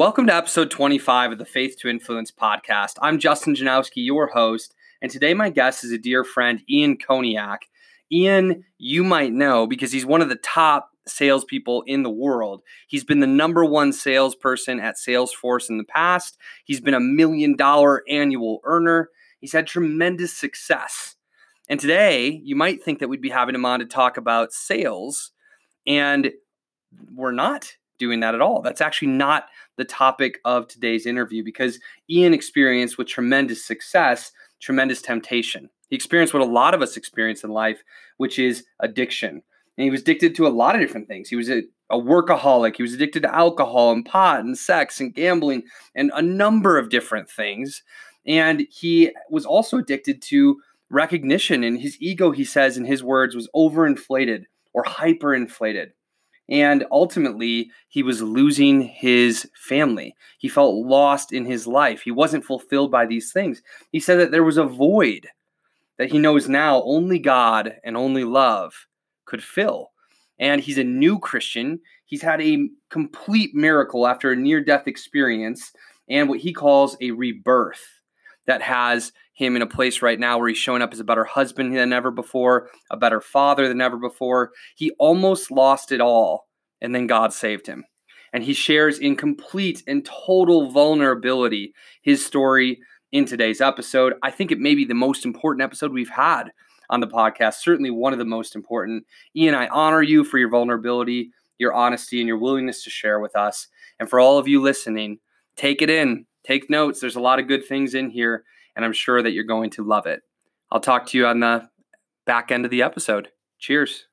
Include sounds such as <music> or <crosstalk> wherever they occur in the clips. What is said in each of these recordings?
Welcome to episode 25 of the Faith to Influence podcast. I'm Justin Janowski, your host, and today my guest is a dear friend, Ian Koniak. Ian, you might know because he's one of the top salespeople in the world. He's been the number one salesperson at Salesforce in the past. He's been a million dollar annual earner. He's had tremendous success. And today, you might think that we'd be having him on to talk about sales, and we're not doing that at all. That's actually not the topic of today's interview because Ian experienced with tremendous success, tremendous temptation. He experienced what a lot of us experience in life, which is addiction. And he was addicted to a lot of different things. He was a, a workaholic. He was addicted to alcohol and pot and sex and gambling and a number of different things. And he was also addicted to recognition. And his ego, he says in his words, was overinflated or hyperinflated. And ultimately, he was losing his family. He felt lost in his life. He wasn't fulfilled by these things. He said that there was a void that he knows now only God and only love could fill. And he's a new Christian. He's had a complete miracle after a near death experience and what he calls a rebirth that has him in a place right now where he's showing up as a better husband than ever before, a better father than ever before. He almost lost it all, and then God saved him. And he shares in complete and total vulnerability his story in today's episode. I think it may be the most important episode we've had on the podcast, certainly one of the most important. Ian, I honor you for your vulnerability, your honesty, and your willingness to share with us. And for all of you listening, take it in, take notes. There's a lot of good things in here, and I'm sure that you're going to love it. I'll talk to you on the back end of the episode. Cheers.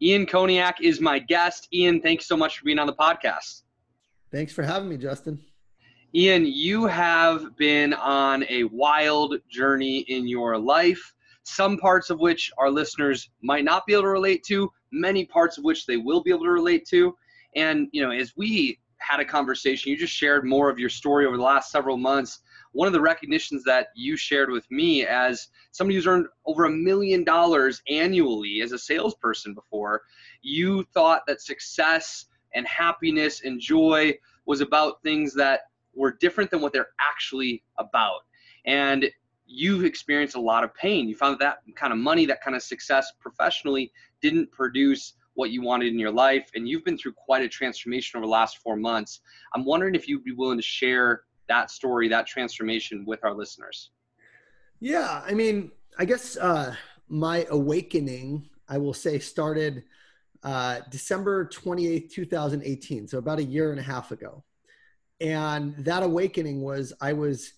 Ian Koniak is my guest. Ian, thanks so much for being on the podcast. Thanks for having me, Justin. Ian, you have been on a wild journey in your life, some parts of which our listeners might not be able to relate to, many parts of which they will be able to relate to. And, you know, as we had a conversation, you just shared more of your story over the last several months one of the recognitions that you shared with me as somebody who's earned over a million dollars annually as a salesperson before, you thought that success and happiness and joy was about things that were different than what they're actually about. And you've experienced a lot of pain. You found that, that kind of money, that kind of success professionally didn't produce what you wanted in your life. And you've been through quite a transformation over the last four months. I'm wondering if you'd be willing to share that story, that transformation with our listeners? Yeah, I mean, I guess uh, my awakening, I will say, started uh, December 28th, 2018. So about a year and a half ago. And that awakening was I was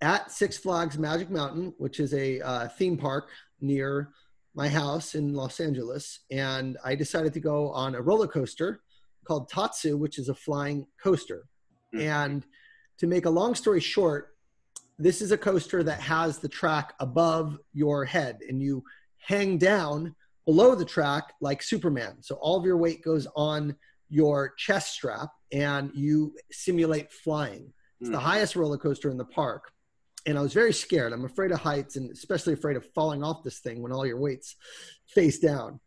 at Six Flags Magic Mountain, which is a uh, theme park near my house in Los Angeles. And I decided to go on a roller coaster called Tatsu, which is a flying coaster. Mm-hmm. And to make a long story short, this is a coaster that has the track above your head and you hang down below the track like Superman. So all of your weight goes on your chest strap and you simulate flying. It's the hmm. highest roller coaster in the park. And I was very scared. I'm afraid of heights and especially afraid of falling off this thing when all your weight's face down.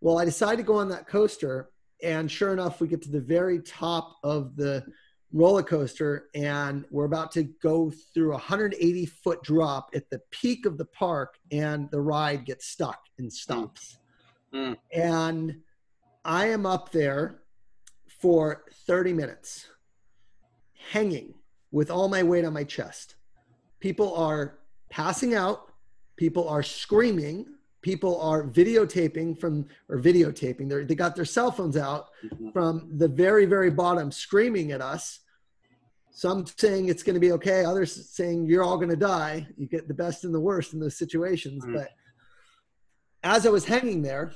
Well, I decided to go on that coaster. And sure enough, we get to the very top of the roller coaster and we're about to go through a 180 foot drop at the peak of the park and the ride gets stuck and stops. Mm. and i am up there for 30 minutes hanging with all my weight on my chest. People are passing out. People are screaming. People are videotaping from or videotaping they they got their cell phones out mm-hmm. from the very very bottom screaming at us some saying it's going to be okay others saying you're all going to die. You get the best and the worst in those situations. Mm. but as i was hanging there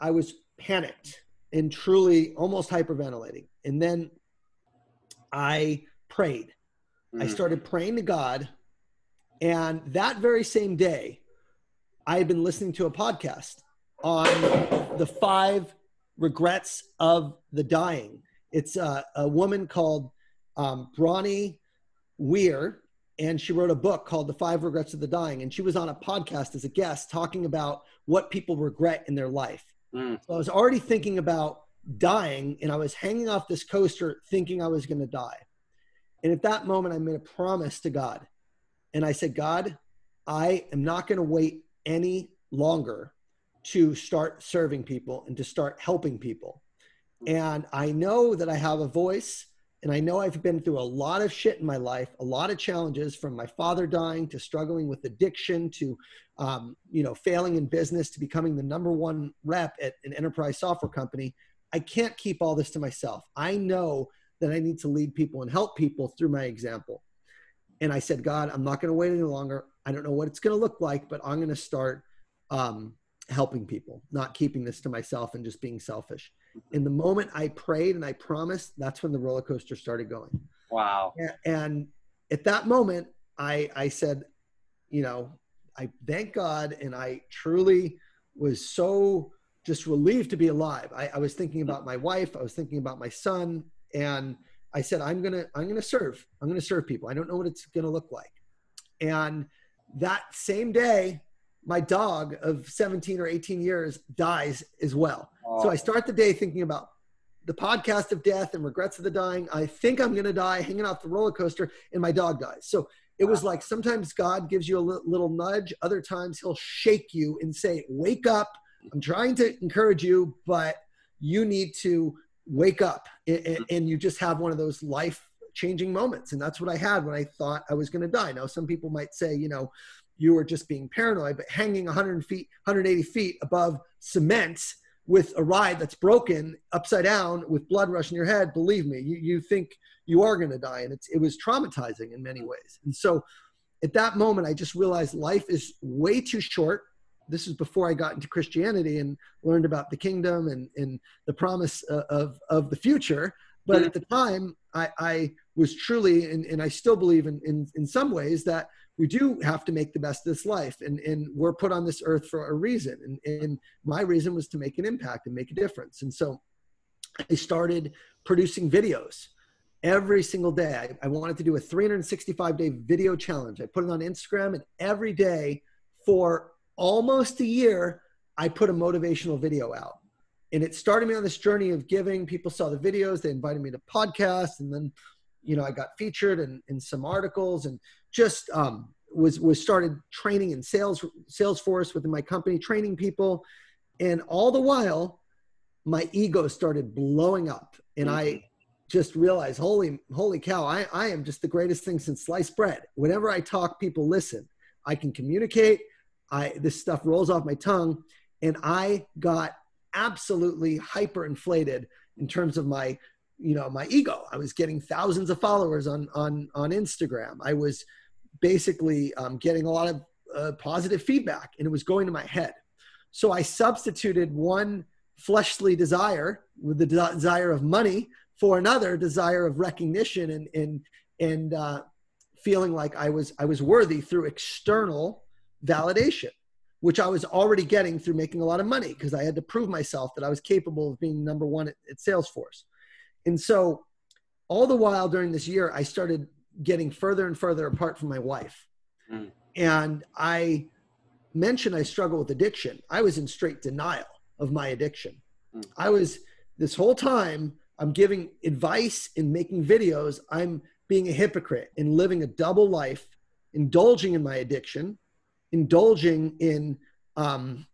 i was panicked and truly almost hyperventilating. And then i prayed. Mm. i started praying to god. And that very same day i had been listening to a podcast on the five regrets of the dying. It's a, a woman called um, Bronnie Ware, and she wrote a book called The Five Regrets of the Dying. And she was on a podcast as a guest talking about what people regret in their life. Mm. So I was already thinking about dying and I was hanging off this coaster thinking I was going to die. And at that moment, I made a promise to God. And I said, God, I am not going to wait any longer to start serving people and to start helping people. And I know that I have a voice and I know I've been through a lot of shit in my life, a lot of challenges from my father dying to struggling with addiction to, um, you know, failing in business to becoming the number one rep at an enterprise software company. I can't keep all this to myself. I know that I need to lead people and help people through my example. And I said, God, I'm not going to wait any longer. I don't know what it's going to look like, but I'm going to start um, helping people, not keeping this to myself and just being selfish. In the moment I prayed and I promised, that's when the roller coaster started going. Wow. And at that moment, I, I said, you know, I thank God and I truly was so just relieved to be alive. I, I was thinking about my wife, I was thinking about my son, and I said, I'm gonna, I'm gonna serve. I'm gonna serve people. I don't know what it's gonna look like. And that same day, my dog of 17 or 18 years dies as well. So I start the day thinking about the podcast of death and regrets of the dying. I think I'm going to die hanging off the roller coaster, and my dog dies. So it was like sometimes God gives you a little nudge, other times He'll shake you and say, Wake up. I'm trying to encourage you, but you need to wake up. And you just have one of those life changing moments. And that's what I had when I thought I was going to die. Now, some people might say, you know, you were just being paranoid, but hanging 100 feet, 180 feet above cement with a ride that's broken upside down with blood rushing your head, believe me, you, you think you are going to die. And it's, it was traumatizing in many ways. And so at that moment, I just realized life is way too short. This is before I got into Christianity and learned about the kingdom and, and the promise uh, of, of the future. But at the time, I, I was truly, and, and I still believe in, in, in some ways that we do have to make the best of this life. And, and we're put on this earth for a reason. And, and my reason was to make an impact and make a difference. And so i started producing videos every single day. I, I wanted to do a 365 day video challenge. I put it on instagram and every day for almost a year i put a motivational video out. And it started me on this journey of giving. People saw the videos. They invited me to podcasts. And then you know i got featured in, in some articles and just um, was was started training in sales Salesforce within my company, training people, and all the while, my ego started blowing up, and mm-hmm. I just realized, holy holy cow, I I am just the greatest thing since sliced bread. Whenever I talk, people listen. I can communicate. I this stuff rolls off my tongue, and I got absolutely hyper inflated in terms of my you know my ego i was getting thousands of followers on on on instagram i was basically um, getting a lot of uh, positive feedback and it was going to my head. So I substituted one fleshly desire with the desire of money for another desire of recognition and, and, and uh, feeling like I was, I was worthy through external validation, which I was already getting through making a lot of money because I had to prove myself that I was capable of being number one at, at Salesforce. And so all the while during this year, I started getting further and further apart from my wife. Mm. And I mentioned I struggle with addiction. I was in straight denial of my addiction. Mm. I was this whole time I'm giving advice and making videos. I'm being a hypocrite and living a double life, indulging in my addiction, indulging in, um,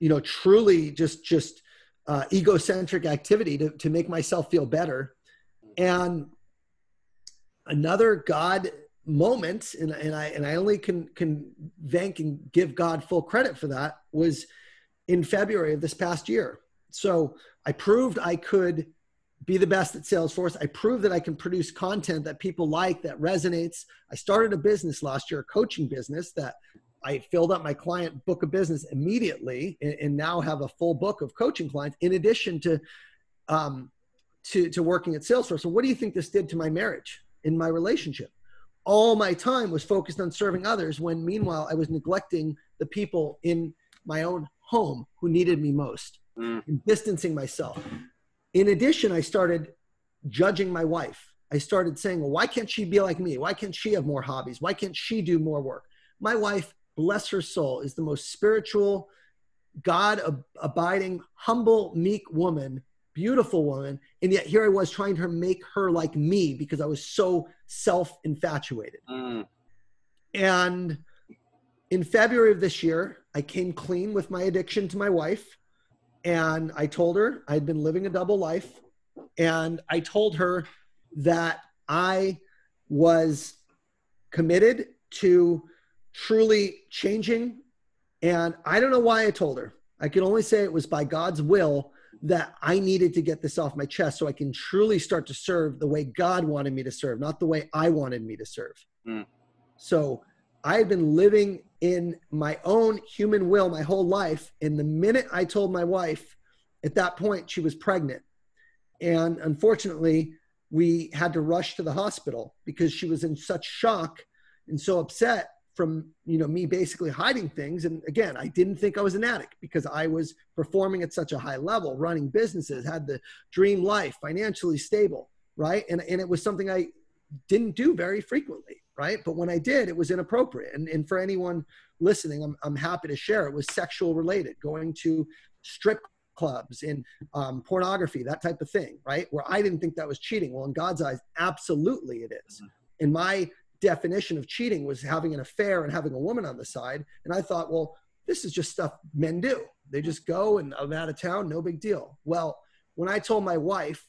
you know, truly just just uh, egocentric activity to to make myself feel better, and another God moment, and, and I and I only can can thank and give God full credit for that was in February of this past year. So I proved I could be the best at Salesforce. I proved that I can produce content that people like, that resonates. I started a business last year, a coaching business that I filled up my client book of business immediately and, and now have a full book of coaching clients in addition to, um, to, to working at Salesforce. So what do you think this did to my marriage? in my relationship. All my time was focused on serving others when meanwhile I was neglecting the people in my own home who needed me most mm. distancing myself. In addition, I started judging my wife. I started saying, well, why can't she be like me? Why can't she have more hobbies? Why can't she do more work? My wife, bless her soul, is the most spiritual, God abiding, humble, meek woman beautiful woman. And yet here I was trying to make her like me because I was so self infatuated. Mm. And in February of this year, I came clean with my addiction to my wife. And I told her I'd been living a double life. And I told her that I was committed to truly changing. And I don't know why I told her. I can only say it was by God's will that I needed to get this off my chest so I can truly start to serve the way God wanted me to serve, not the way I wanted me to serve. Mm. So I had been living in my own human will my whole life. And the minute I told my wife, at that point, she was pregnant. And unfortunately, we had to rush to the hospital because she was in such shock and so upset from you know me basically hiding things. And again i didn't think i was an addict because i was performing at such a high level running businesses had the dream life financially stable right? And, and it was something i didn't do very frequently right? But when i did it was inappropriate. And, and for anyone listening I'm, I'm happy to share it was sexual related going to strip clubs and um, pornography that type of thing right? Where i didn't think that was cheating. Well in god's eyes absolutely it is. Mm-hmm. in my definition of cheating was having an affair and having a woman on the side. And I thought, well, this is just stuff men do. They just go and I'm out of town, no big deal. Well, when I told my wife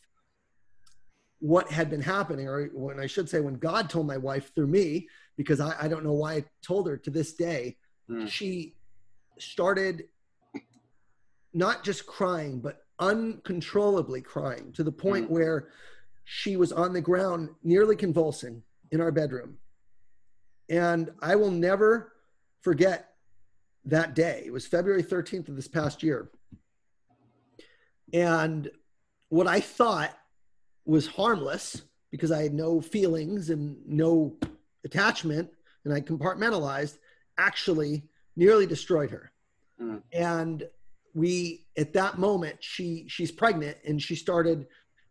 what had been happening, or when I should say, when God told my wife through me, because I, I don't know why I told her to this day, mm. she started not just crying, but uncontrollably crying to the point mm. where she was on the ground, nearly convulsing in our bedroom. And I will never forget that day. It was February 13th of this past year. And what I thought was harmless because I had no feelings and no attachment and I compartmentalized actually nearly destroyed her. Mm. And we at that moment she she's pregnant and she started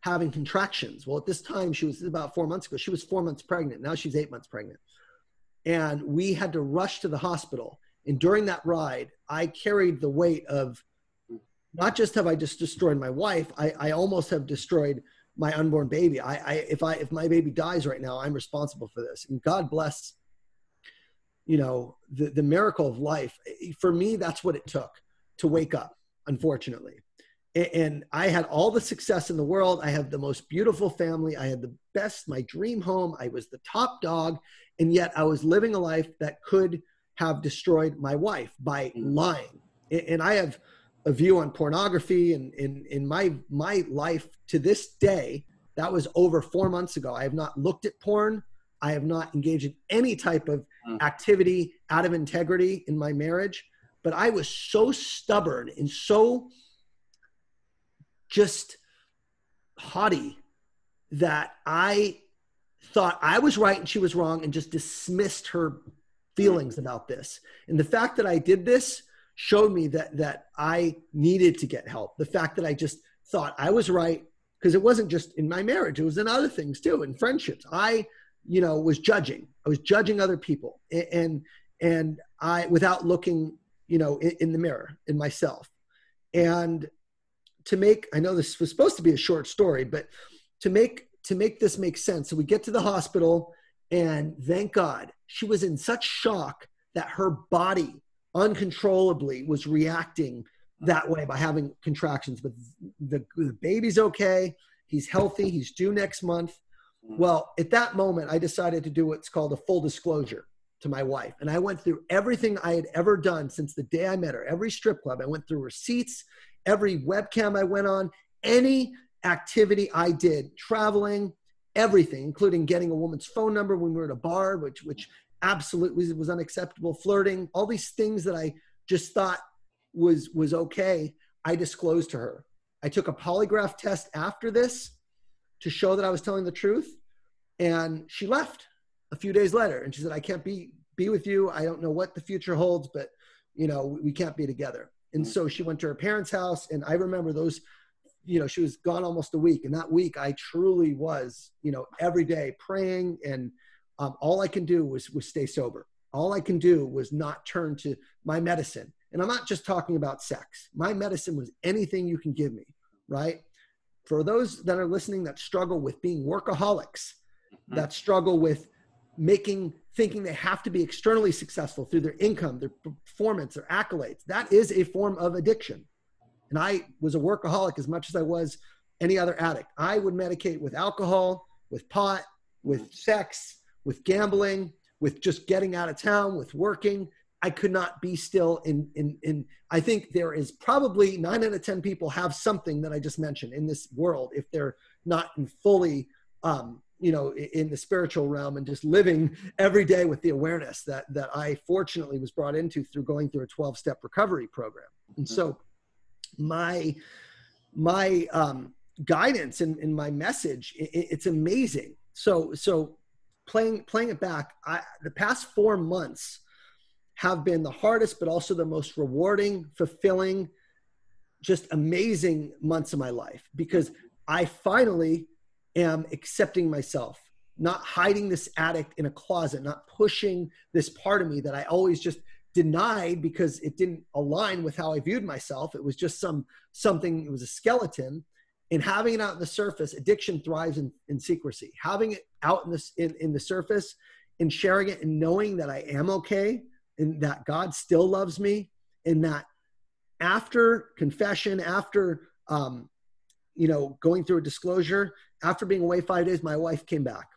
having contractions. Well, at this time she was about 4 months ago. She was 4 months pregnant. Now she's 8 months pregnant and we had to rush to the hospital. And during that ride, I carried the weight of not just have I just destroyed my wife, I, I almost have destroyed my unborn baby. I, I if I if my baby dies right now, I'm responsible for this. And God bless, you know, the, the miracle of life. For me, that's what it took to wake up, unfortunately and I had all the success in the world. I had the most beautiful family. I had the best, my dream home. I was the top dog. And yet I was living a life that could have destroyed my wife by lying. And I have a view on pornography and in, in my, my life to this day, that was over four months ago. I have not looked at porn. I have not engaged in any type of mm. activity out of integrity in my marriage. But I was so stubborn and so just haughty that I thought I was right and she was wrong and just dismissed her feelings about this. And the fact that I did this showed me that that I needed to get help. The fact that I just thought I was right because it wasn't just in my marriage, it was in other things too, in friendships. I, you know, was judging. I was judging other people and and I without looking, you know, in, in the mirror in myself. And to make i know this was supposed to be a short story but to make to make this make sense so we get to the hospital and thank god she was in such shock that her body uncontrollably was reacting that way by having contractions but the, the baby's okay he's healthy he's due next month. Hmm. Well at that moment i decided to do what's called a full disclosure to my wife and i went through everything i had ever done since the day i met her every strip club. I went through receipts every webcam I went on, any activity I did, traveling, everything, including getting a woman's phone number when we were at a bar, which which absolutely was unacceptable, flirting, all these things that I just thought was was okay. I disclosed to her. I took a polygraph test after this to show that I was telling the truth, and she left a few days later, and she said, "I can't be be with you. I don't know what the future holds, but you know we can't be together." And so she went to her parents' house. And I remember those, you know, she was gone almost a week. And that week I truly was, you know, every day praying. And um, all I can do was, was stay sober. All I can do was not turn to my medicine. And I'm not just talking about sex. My medicine was anything you can give me, right? for those that are listening that struggle with being workaholics, mm-hmm. that struggle with making thinking they have to be externally successful through their income, their performance, their accolades. That is a form of addiction. And I was a workaholic as much as I was any other addict. I would medicate with alcohol, with pot, with sex, with gambling, with just getting out of town, with working. I could not be still in in in I think there is probably 9 out of 10 people have something that I just mentioned in this world if they're not in fully um, you know in the spiritual realm and just living every day with the awareness that that I fortunately was brought into through going through a 12 step recovery program. And so my my um, guidance and, and my message it, it's amazing. So so playing playing it back, I, the past 4 months have been the hardest but also the most rewarding, fulfilling just amazing months of my life because I finally am accepting myself, not hiding this addict in a closet, not pushing this part of me that I always just denied because it didn't align with how I viewed myself. It was just some something, it was a skeleton. And having it out in the surface, addiction thrives in, in secrecy. Having it out in this in, in the surface and sharing it and knowing that I am okay and that God still loves me and that after confession, after um, you know, going through a disclosure, after being away five days, my wife came back.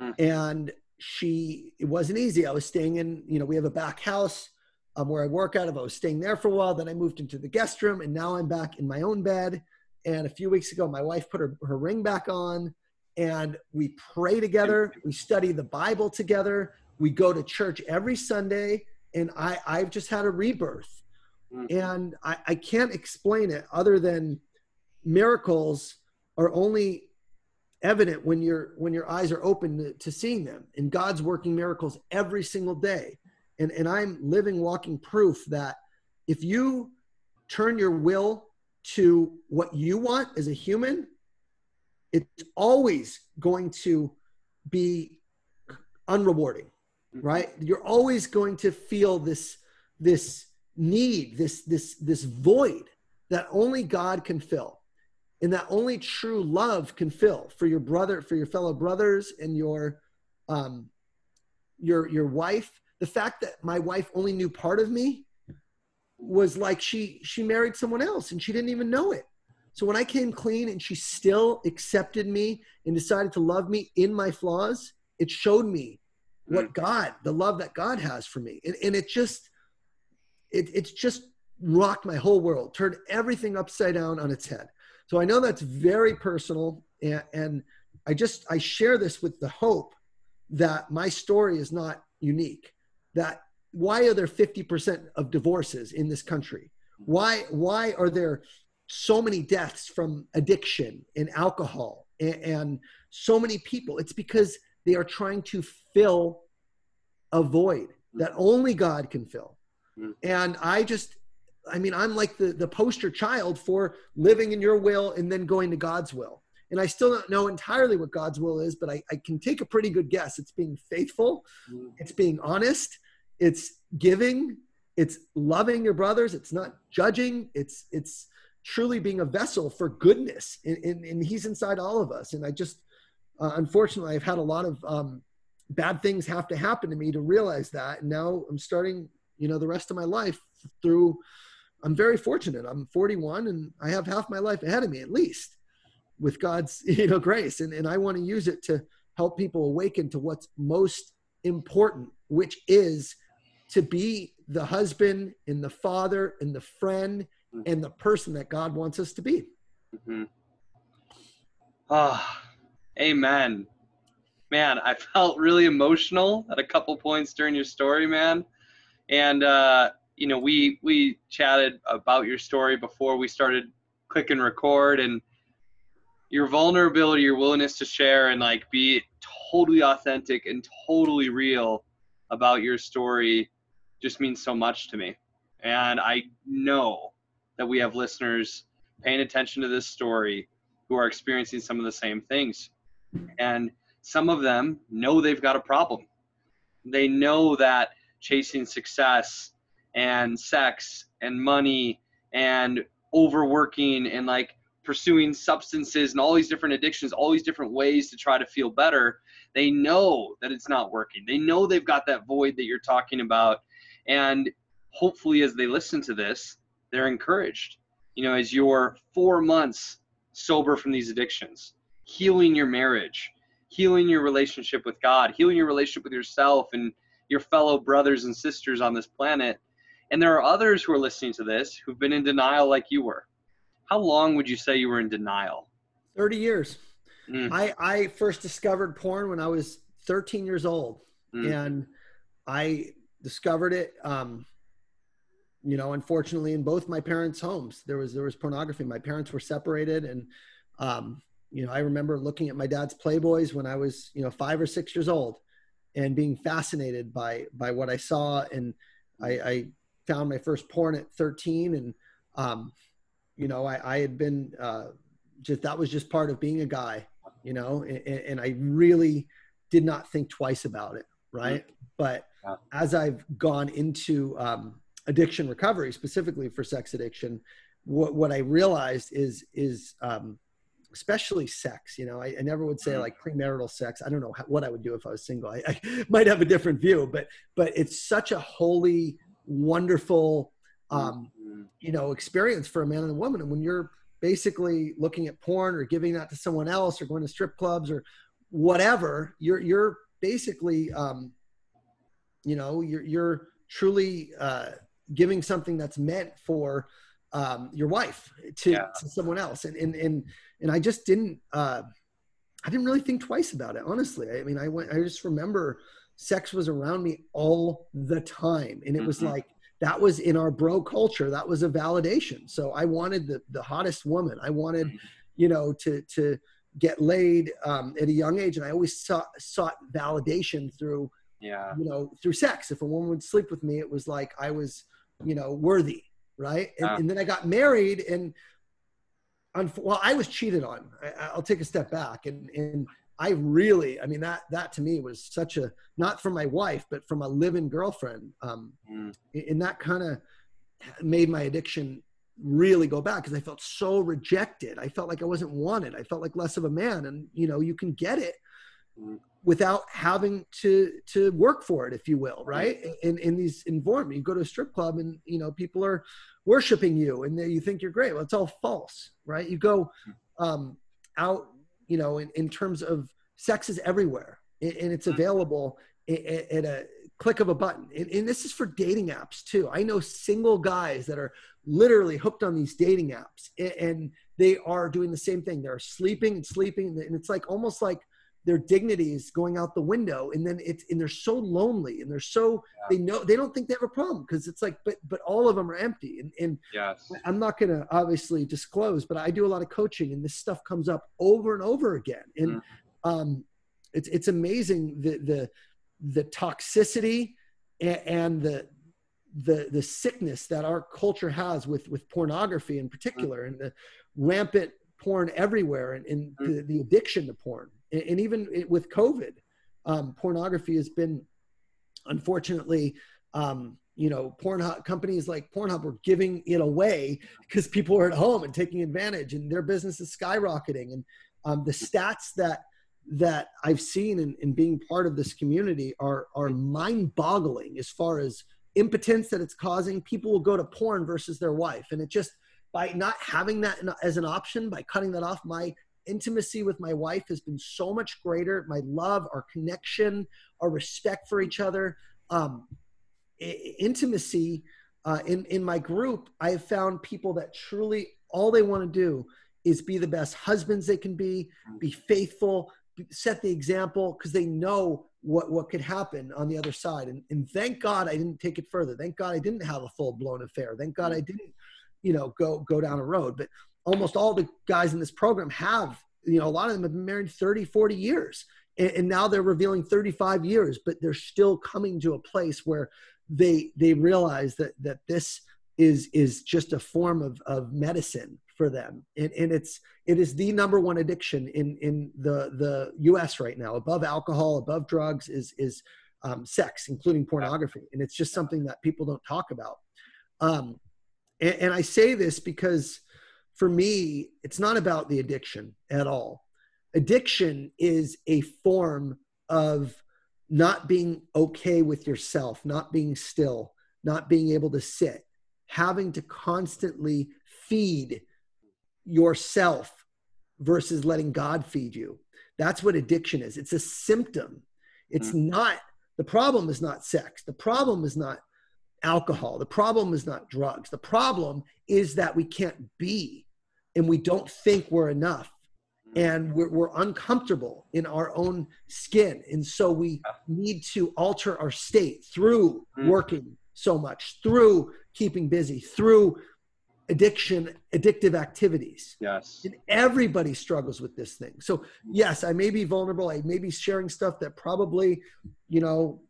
Mm. And she, it wasn't easy. I was staying in, you know, we have a back house um, where I work out of. I was staying there for a while. Then I moved into the guest room and now I'm back in my own bed. And a few weeks ago, my wife put her, her ring back on and we pray together. We study the Bible together. We go to church every Sunday. And I, I've just had a rebirth. Mm-hmm. And I, I can't explain it other than miracles are only evident when your when your eyes are open to, to, seeing them. And god's working miracles every single day. And and i'm living walking proof that if you turn your will to what you want as a human it's always going to be unrewarding right? You're always going to feel this this need this this this void that only god can fill and that only true love can fill for your brother for your fellow brothers and your um your your wife. The fact that my wife only knew part of me was like she she married someone else and she didn't even know it. So when i came clean and she still accepted me and decided to love me in my flaws it showed me what mm. god the love that god has for me. And, and it just it, it's just rocked my whole world turned everything upside down on its head so I know that's very personal, and, and I just I share this with the hope that my story is not unique. That why are there 50% of divorces in this country? Why why are there so many deaths from addiction and alcohol and, and so many people? It's because they are trying to fill a void that only God can fill. Hmm. And I just I mean, I'm like the, the poster child for living in your will and then going to God's will. And I still don't know entirely what God's will is, but I, I can take a pretty good guess. It's being faithful, mm-hmm. it's being honest, it's giving, it's loving your brothers, it's not judging, it's it's truly being a vessel for goodness. And, and, and He's inside all of us. And I just, uh, unfortunately, I've had a lot of um, bad things have to happen to me to realize that. And now I'm starting, you know, the rest of my life through I'm very fortunate. I'm 41 and I have half my life ahead of me at least with God's <laughs> you know grace and, and I want to use it to help people awaken to what's most important, which is to be the husband and the father and the friend and the person that God wants us to be. Mm-hmm. Oh, amen. Man, I <laughs> felt really emotional at a couple points during your story, man. And uh, you know, we we chatted about your story before we started click and record, and your vulnerability, your willingness to share and like be totally authentic and totally real about your story just means so much to me. And I know that we have listeners paying attention to this story who are experiencing some of the same things. And some of them know they've got a problem. They know that chasing success and sex and money and overworking and like pursuing substances and all these different addictions, all these different ways to try to feel better, they know that it's not working. They know they've got that void that you're talking about. And hopefully, as they listen to this, they're encouraged. You know, as you're four months sober from these addictions, healing your marriage, healing your relationship with God, healing your relationship with yourself and your fellow brothers and sisters on this planet. And there are others who are listening to this who've been in denial like you were. How long would you say you were in denial? 30 years. Mm. I, I first discovered porn when I was 13 years old. Mm. And I discovered it, um, you know, unfortunately in both my parents' homes, there was, there was pornography. My parents were separated and, um, you know, I remember looking at my dad's Playboys when I was, you know, five or six years old and being fascinated by, by what I saw. And I, I found my first porn at 13 and, um, you know, I, I had been uh, just that was just part of being a guy, you know, and, and I really did not think twice about it, right? Mm-hmm. But as I've gone into um, addiction recovery, specifically for sex addiction, what what I realized is is um, especially sex. You know, I, I, never would say mm-hmm. like premarital sex. I don't know how, what I would do if I was single. I, I, <laughs> might have a different view, but but it's such a holy, wonderful um, you know experience for a man and a woman. And when you're basically looking at porn or giving that to someone else or going to strip clubs or whatever you're you're basically um, you know you're you're truly uh, giving something that's meant for um, your wife to, yeah. to someone else. And and and and I just didn't uh, I didn't really think twice about it honestly. I mean I went I just remember sex was around me all the time. And it was mm-hmm. like that was in our bro culture. That was a validation. So i wanted the, the hottest woman. I wanted mm-hmm. you know to to get laid um, at a young age. And i always sought, sought validation through yeah. you know through sex. If a woman would sleep with me it was like i was you know worthy right? And, yeah. and then i got married and well i was cheated on. I, will take a step back. And and I really, I mean, that, that to me was such a, not from my wife, but from a living girlfriend. Um, mm. And that kind of made my addiction really go back because I felt so rejected. I felt like I wasn't wanted. I felt like less of a man. And, you know, you can get it mm. without having to, to work for it, if you will, right? Mm. In, in these environments, you go to a strip club and, you know, people are worshiping you and you think you're great. Well, it's all false, right? You go mm. um, out you know, in, in terms of sex is everywhere and it's mm-hmm. available at a click of a button. And, and, this is for dating apps too. I know single guys that are literally hooked on these dating apps and they are doing the same thing. They're sleeping and sleeping. And it's like almost like their dignity is going out the window and then it's and they're so lonely and they're so yeah. they know they don't think they have a problem because it's like but but all of them are empty and and yes. i'm not going to obviously disclose but i do a lot of coaching and this stuff comes up over and over again and mm um it's it's amazing the the the toxicity and, and the the the sickness that our culture has with with pornography in particular mm and the rampant porn everywhere and, and mm the, the addiction to porn and, and even with COVID, um, pornography has been, unfortunately, um, you know, porn companies like Pornhub were giving it away because people are at home and taking advantage, and their business is skyrocketing. And um, the stats that that I've seen in, in being part of this community are are mind-boggling as far as impotence that it's causing. People will go to porn versus their wife, and it just by not having that as an option, by cutting that off, my intimacy with my wife has been so much greater. My love, our connection, our respect for each other, um, I- intimacy uh, in in my group. I have found people that truly all they want to do is be the best husbands they can be, be faithful, set the example because they know what what could happen on the other side. And and thank God I didn't take it further. Thank God I didn't have a full blown affair. Thank God I didn't, you know, go go down a road. But almost all the guys in this program have you know a lot of them have been married 30 40 years and, and, now they're revealing 35 years but they're still coming to a place where they they realize that that this is is just a form of of medicine for them. And, and it's it is the number one addiction in in the the us right now. Above alcohol above drugs is is um, sex including pornography. And it's just something that people don't talk about. Um, and, and i say this because for me, it's not about the addiction at all. Addiction is a form of not being okay with yourself, not being still, not being able to sit, having to constantly feed yourself versus letting God feed you. That's what addiction is. It's a symptom. It's mm-hmm. not, the problem is not sex. The problem is not alcohol. The problem is not drugs. The problem is that we can't be and we don't think we're enough. And we're, we're, uncomfortable in our own skin. And so we need to alter our state through mm. working so much through keeping busy through addiction addictive activities. Yes. And everybody struggles with this thing. So yes i may be vulnerable. I may be sharing stuff that probably you know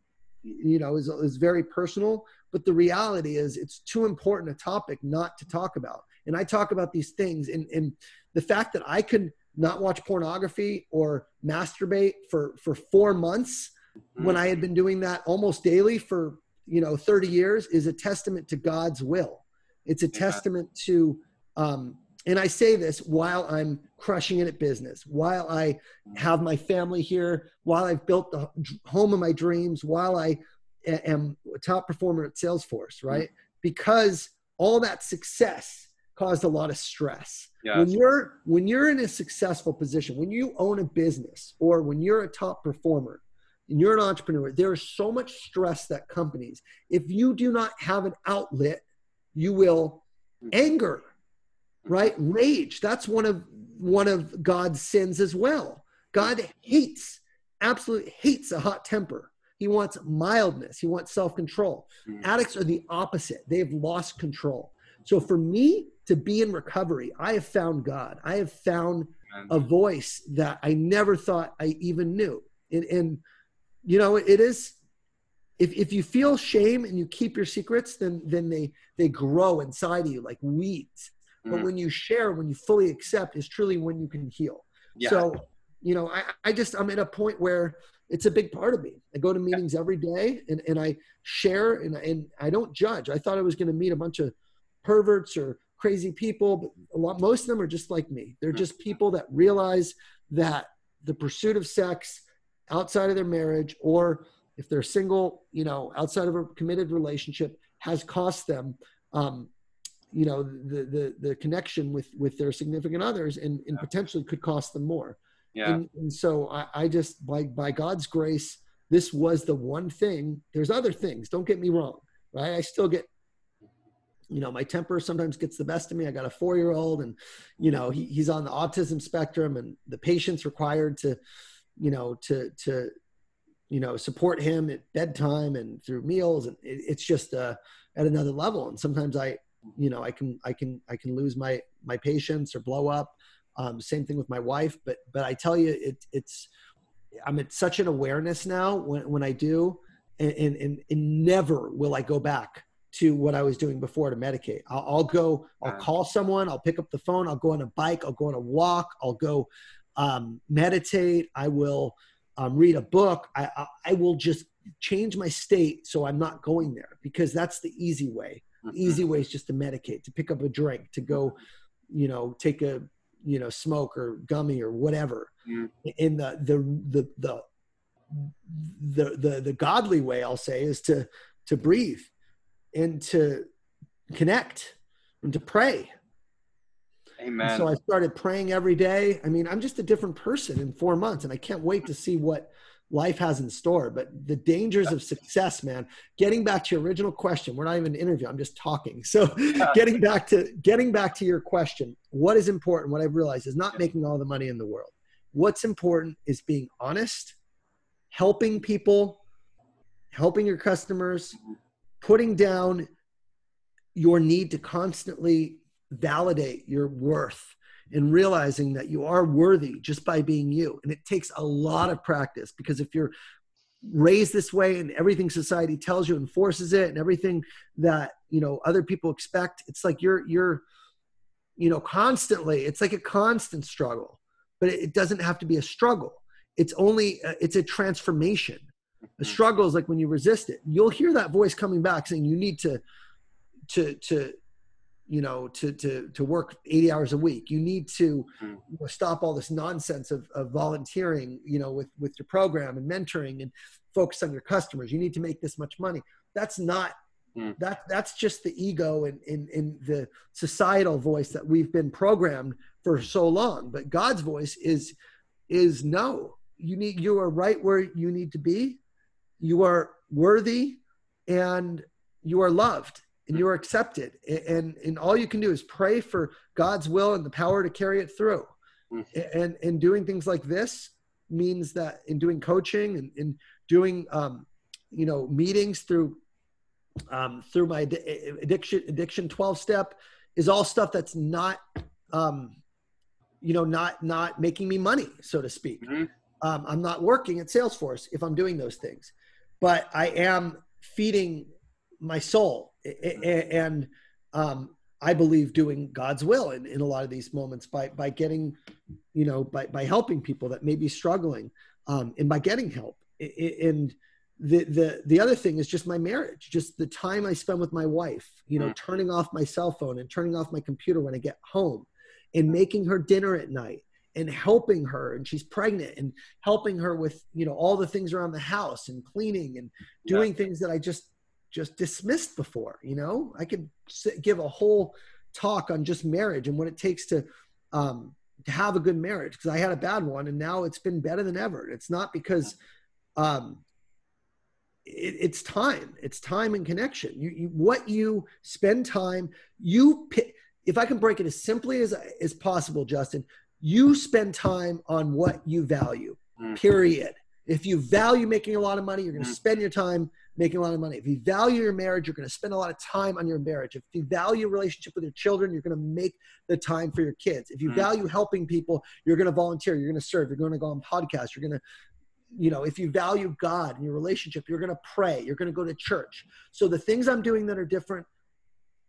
you know is, is very personal. But the reality is it's too important a topic not to talk about and i talk about these things and, and the fact that i can not watch pornography or masturbate for for four months mm. when I had been doing that almost daily for you know 30 years is a testament to God's will. It's a testament to um, and I say this while I'm crushing it at business, while I mm. have my family here, while I've built the home of my dreams, while I am a top performer at Salesforce, right? Mm. Because all that success caused a lot of stress. When you're when you're in a successful position, when you own a business or when you're a top performer and you're an entrepreneur, there is so much stress that companies, if you do not have an outlet, you will anger, right? Rage. That's one of one of God's sins as well. God hates, absolutely hates a hot temper. He wants mildness. He wants self-control. Mm. Addicts are the opposite. They've lost control. So for me to be in recovery, I have found God. I have found a voice that I never thought I even knew. And, and you know, it is if, if you feel shame and you keep your secrets, then then they they grow inside of you like weeds. Mm. But when you share, when you fully accept, is truly when you can heal. Yeah. So, you know, I, I just I'm at a point where it's a big part of me. I go to meetings yeah. every day and, and I share and, and I don't judge. I thought I was going to meet a bunch of perverts or crazy people, but a lot, most of them are just like me. They're just people that realize that the pursuit of sex outside of their marriage, or if they're single, you know, outside of a committed relationship, has cost them, um, you know, the, the the connection with with their significant others, and, and potentially could cost them more. Yeah. And, and so I, I just by by God's grace, this was the one thing. There's other things. Don't get me wrong, right? I still get you know my temper sometimes gets the best of me. I got a four year old and you know he, he's on the autism spectrum and the patient's required to you know to to you know support him at bedtime and through meals. And it, it's just uh, at another level. And sometimes i you know i can i can i can lose my my patience or blow up. Um, same thing with my wife. But but i tell you it, it's i'm at such an awareness now when, when i do. And, and, and never will i go back to what I was doing before to medicate. I'll, I'll, go, I'll call someone, I'll pick up the phone, I'll go on a bike, I'll go on a walk, I'll go um, meditate, I will um, read a book. I, I, I, will just change my state so I'm not going there because that's the easy way. The mm-hmm. easy way is just to medicate, to pick up a drink, to go, you know, take a, you know, smoke or gummy or whatever. Mm. In the, the, the, the, the, the, the godly way I'll say is to, to breathe and to connect and to pray. Amen. And so I started praying every day. I mean, I'm just a different person in four months, and I can't wait to see what life has in store. But the dangers of success, man. Getting back to your original question, we're not even an interview. I'm just talking. So, <laughs> getting back to getting back to your question, what is important? What I've realized is not making all the money in the world. What's important is being honest, helping people, helping your customers, putting down your need to constantly validate your worth and realizing that you are worthy just by being you. And it takes a lot of practice because if you're raised this way and everything society tells you and forces it and everything that, you know, other people expect, it's like you're, you're, you know, constantly, it's like a constant struggle, but it doesn't have to be a struggle. It's only, uh, it's a transformation the struggle is like when you resist it. You'll hear that voice coming back saying you need to to to you know to to to work 80 hours a week you need to Mm. stop all this nonsense of, of volunteering you know with with your program and mentoring and focus on your customers you need to make this much money that's not Mm. that that's just the ego and in, in the societal voice that we've been programmed for so long but god's voice is is no you need you are right where you need to be you are worthy and you are loved and you are accepted and and all you can do is pray for god's will and the power to carry it through Mm. A- and and doing things like this means that in doing coaching and, in doing um you know meetings through um through my addiction addiction 12 step is all stuff that's not um you know not not making me money so to speak Mhm. um, i'm not working at salesforce if i'm doing those things but i am feeding my soul. And um, i believe doing god's will in, in a lot of these moments by by getting you know by, by helping people that may be struggling um, and by getting help. And the the the other thing is just my marriage just the time i spend with my wife you know Mm. turning off my cell phone and turning off my computer when i get home and making her dinner at night and helping her and she's pregnant and helping her with you know all the things around the house and cleaning and doing things that i just just dismissed before you know? I could give a whole talk on just marriage and what it takes to um to have a good marriage because i had a bad one and now it's been better than ever. It's not because um it, it's time. It's time and connection. You, you what you spend time you pick if i can break it as simply as as possible justin you spend time on what you value Mm. period if you value making a lot of money you're going to Mm. spend your time making a lot of money if you value your marriage you're going to spend a lot of time on your marriage if you value a relationship with your children you're going to make the time for your kids if you Mm. value helping people you're going to volunteer you're going to serve you're going to go on podcasts you're going to you know if you value god and your relationship you're going to pray you're going to go to church so the things i'm doing that are different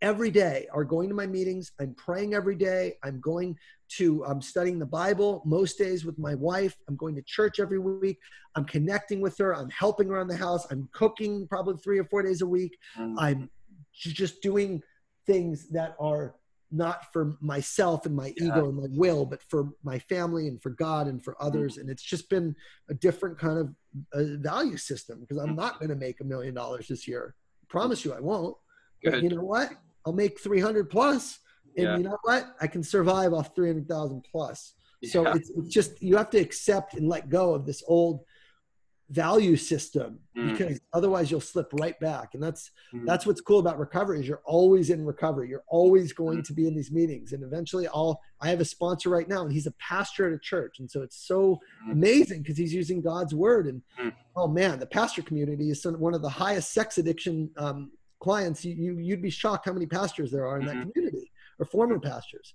every day are going to my meetings. I'm praying every day. I'm going to i'm studying the bible most days with my wife. I'm going to church every week. I'm connecting with her. I'm helping around the house. I'm cooking probably three or four days a week. Mm. i'm just doing things that are not for myself and my Yeah. ego and my will but for my family and for god and for others. And it's just been a different kind of uh, value system because i'm not going to make a million dollars this year. Promise you i won't but you know what i'll make 300 plus and Yeah. you know what i can survive off 300000 plus so Yeah. it's, it's just you have to accept and let go of this old value system Mm. because otherwise you'll slip right back and that's Mm. that's what's cool about recovery is you're always in recovery you're always going Mm. to be in these meetings and eventually i'll i have a sponsor right now and he's a pastor at a church and so it's so Mm. amazing because he's using god's word and Mm. oh man the pastor community is one of the highest sex addiction um, clients you, you you'd be shocked how many pastors there are in that community or former pastors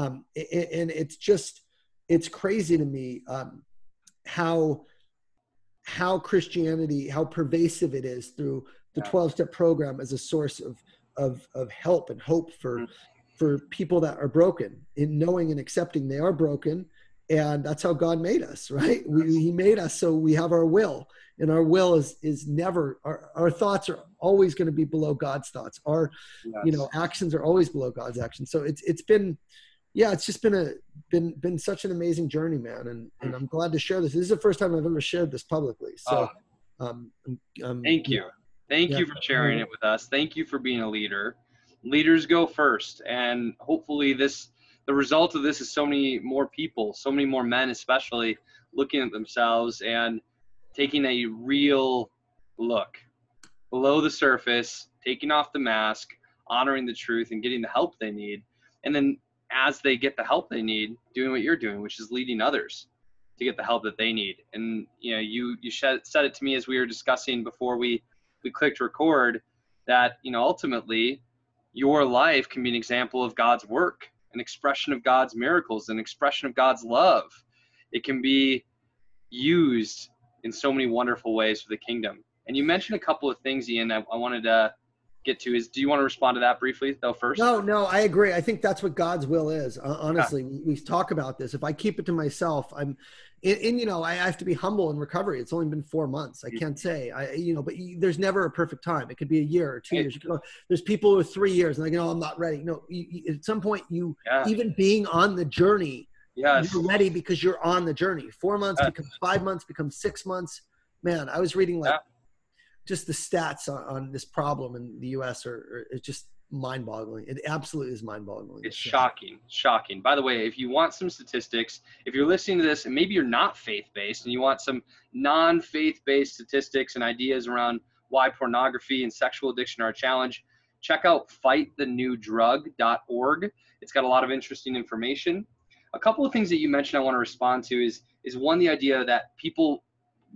um, and it's just it's crazy to me um, how how Christianity, how pervasive it is through the 12 step program as a source of, of, of help and hope for, Mhm. for people that are broken in knowing and accepting they are broken. And that's how God made us, right? We, he made us so we have our will and our will is, is never, our, our thoughts are always going to be below God's thoughts. Our, you know, actions are always below God's actions. So it's, it's been, yeah, it's just been a, been, been such an amazing journey, man. And, and I'm glad to share this. This is the first time I've ever shared this publicly. So, um, I'm- I'm- Thank you. Thank Yeah. you for sharing it with us. Thank you for being a leader. Leaders go first, and hopefully, this the result of this is so many more people, so many more men, especially looking at themselves and taking a real look below the surface, taking off the mask, honoring the truth, and getting the help they need. And then, as they get the help they need, doing what you're doing, which is leading others to get the help that they need. And you know, you you said it to me as we were discussing before we we clicked record that you know ultimately your life can be an example of God's work, an expression of God's miracles, an expression of God's love. It can be used in so many wonderful ways for the kingdom. And you mentioned a couple of things, Ian. I, I wanted to get to. Is do you want to respond to that briefly though first? No no i agree. I think that's what god's will is. Honestly yeah. we talk about this. If i keep it to myself i'm and, you know i have to be humble in recovery. It's only been four months. I can't say. I you know but there's never a perfect time. It could be a year or two years. Go, there's people with three years and they go oh, i'm not ready. No you, at some point you yeah. even being on the journey yes. you're ready because you're on the journey four months yes. becomes five months becomes six months man i was reading like yeah just the stats on, on this problem in the U.S. are, are it's just mind-boggling. It absolutely is mind-boggling. It's shocking, shocking. By the way, if you want some statistics, if you're listening to this and maybe you're not faith-based and you want some non-faith-based statistics and ideas around why pornography and sexual addiction are a challenge, check out fightthenewdrug.org. It's got a lot of interesting information. A couple of things that you mentioned I want to respond to is is one the idea that people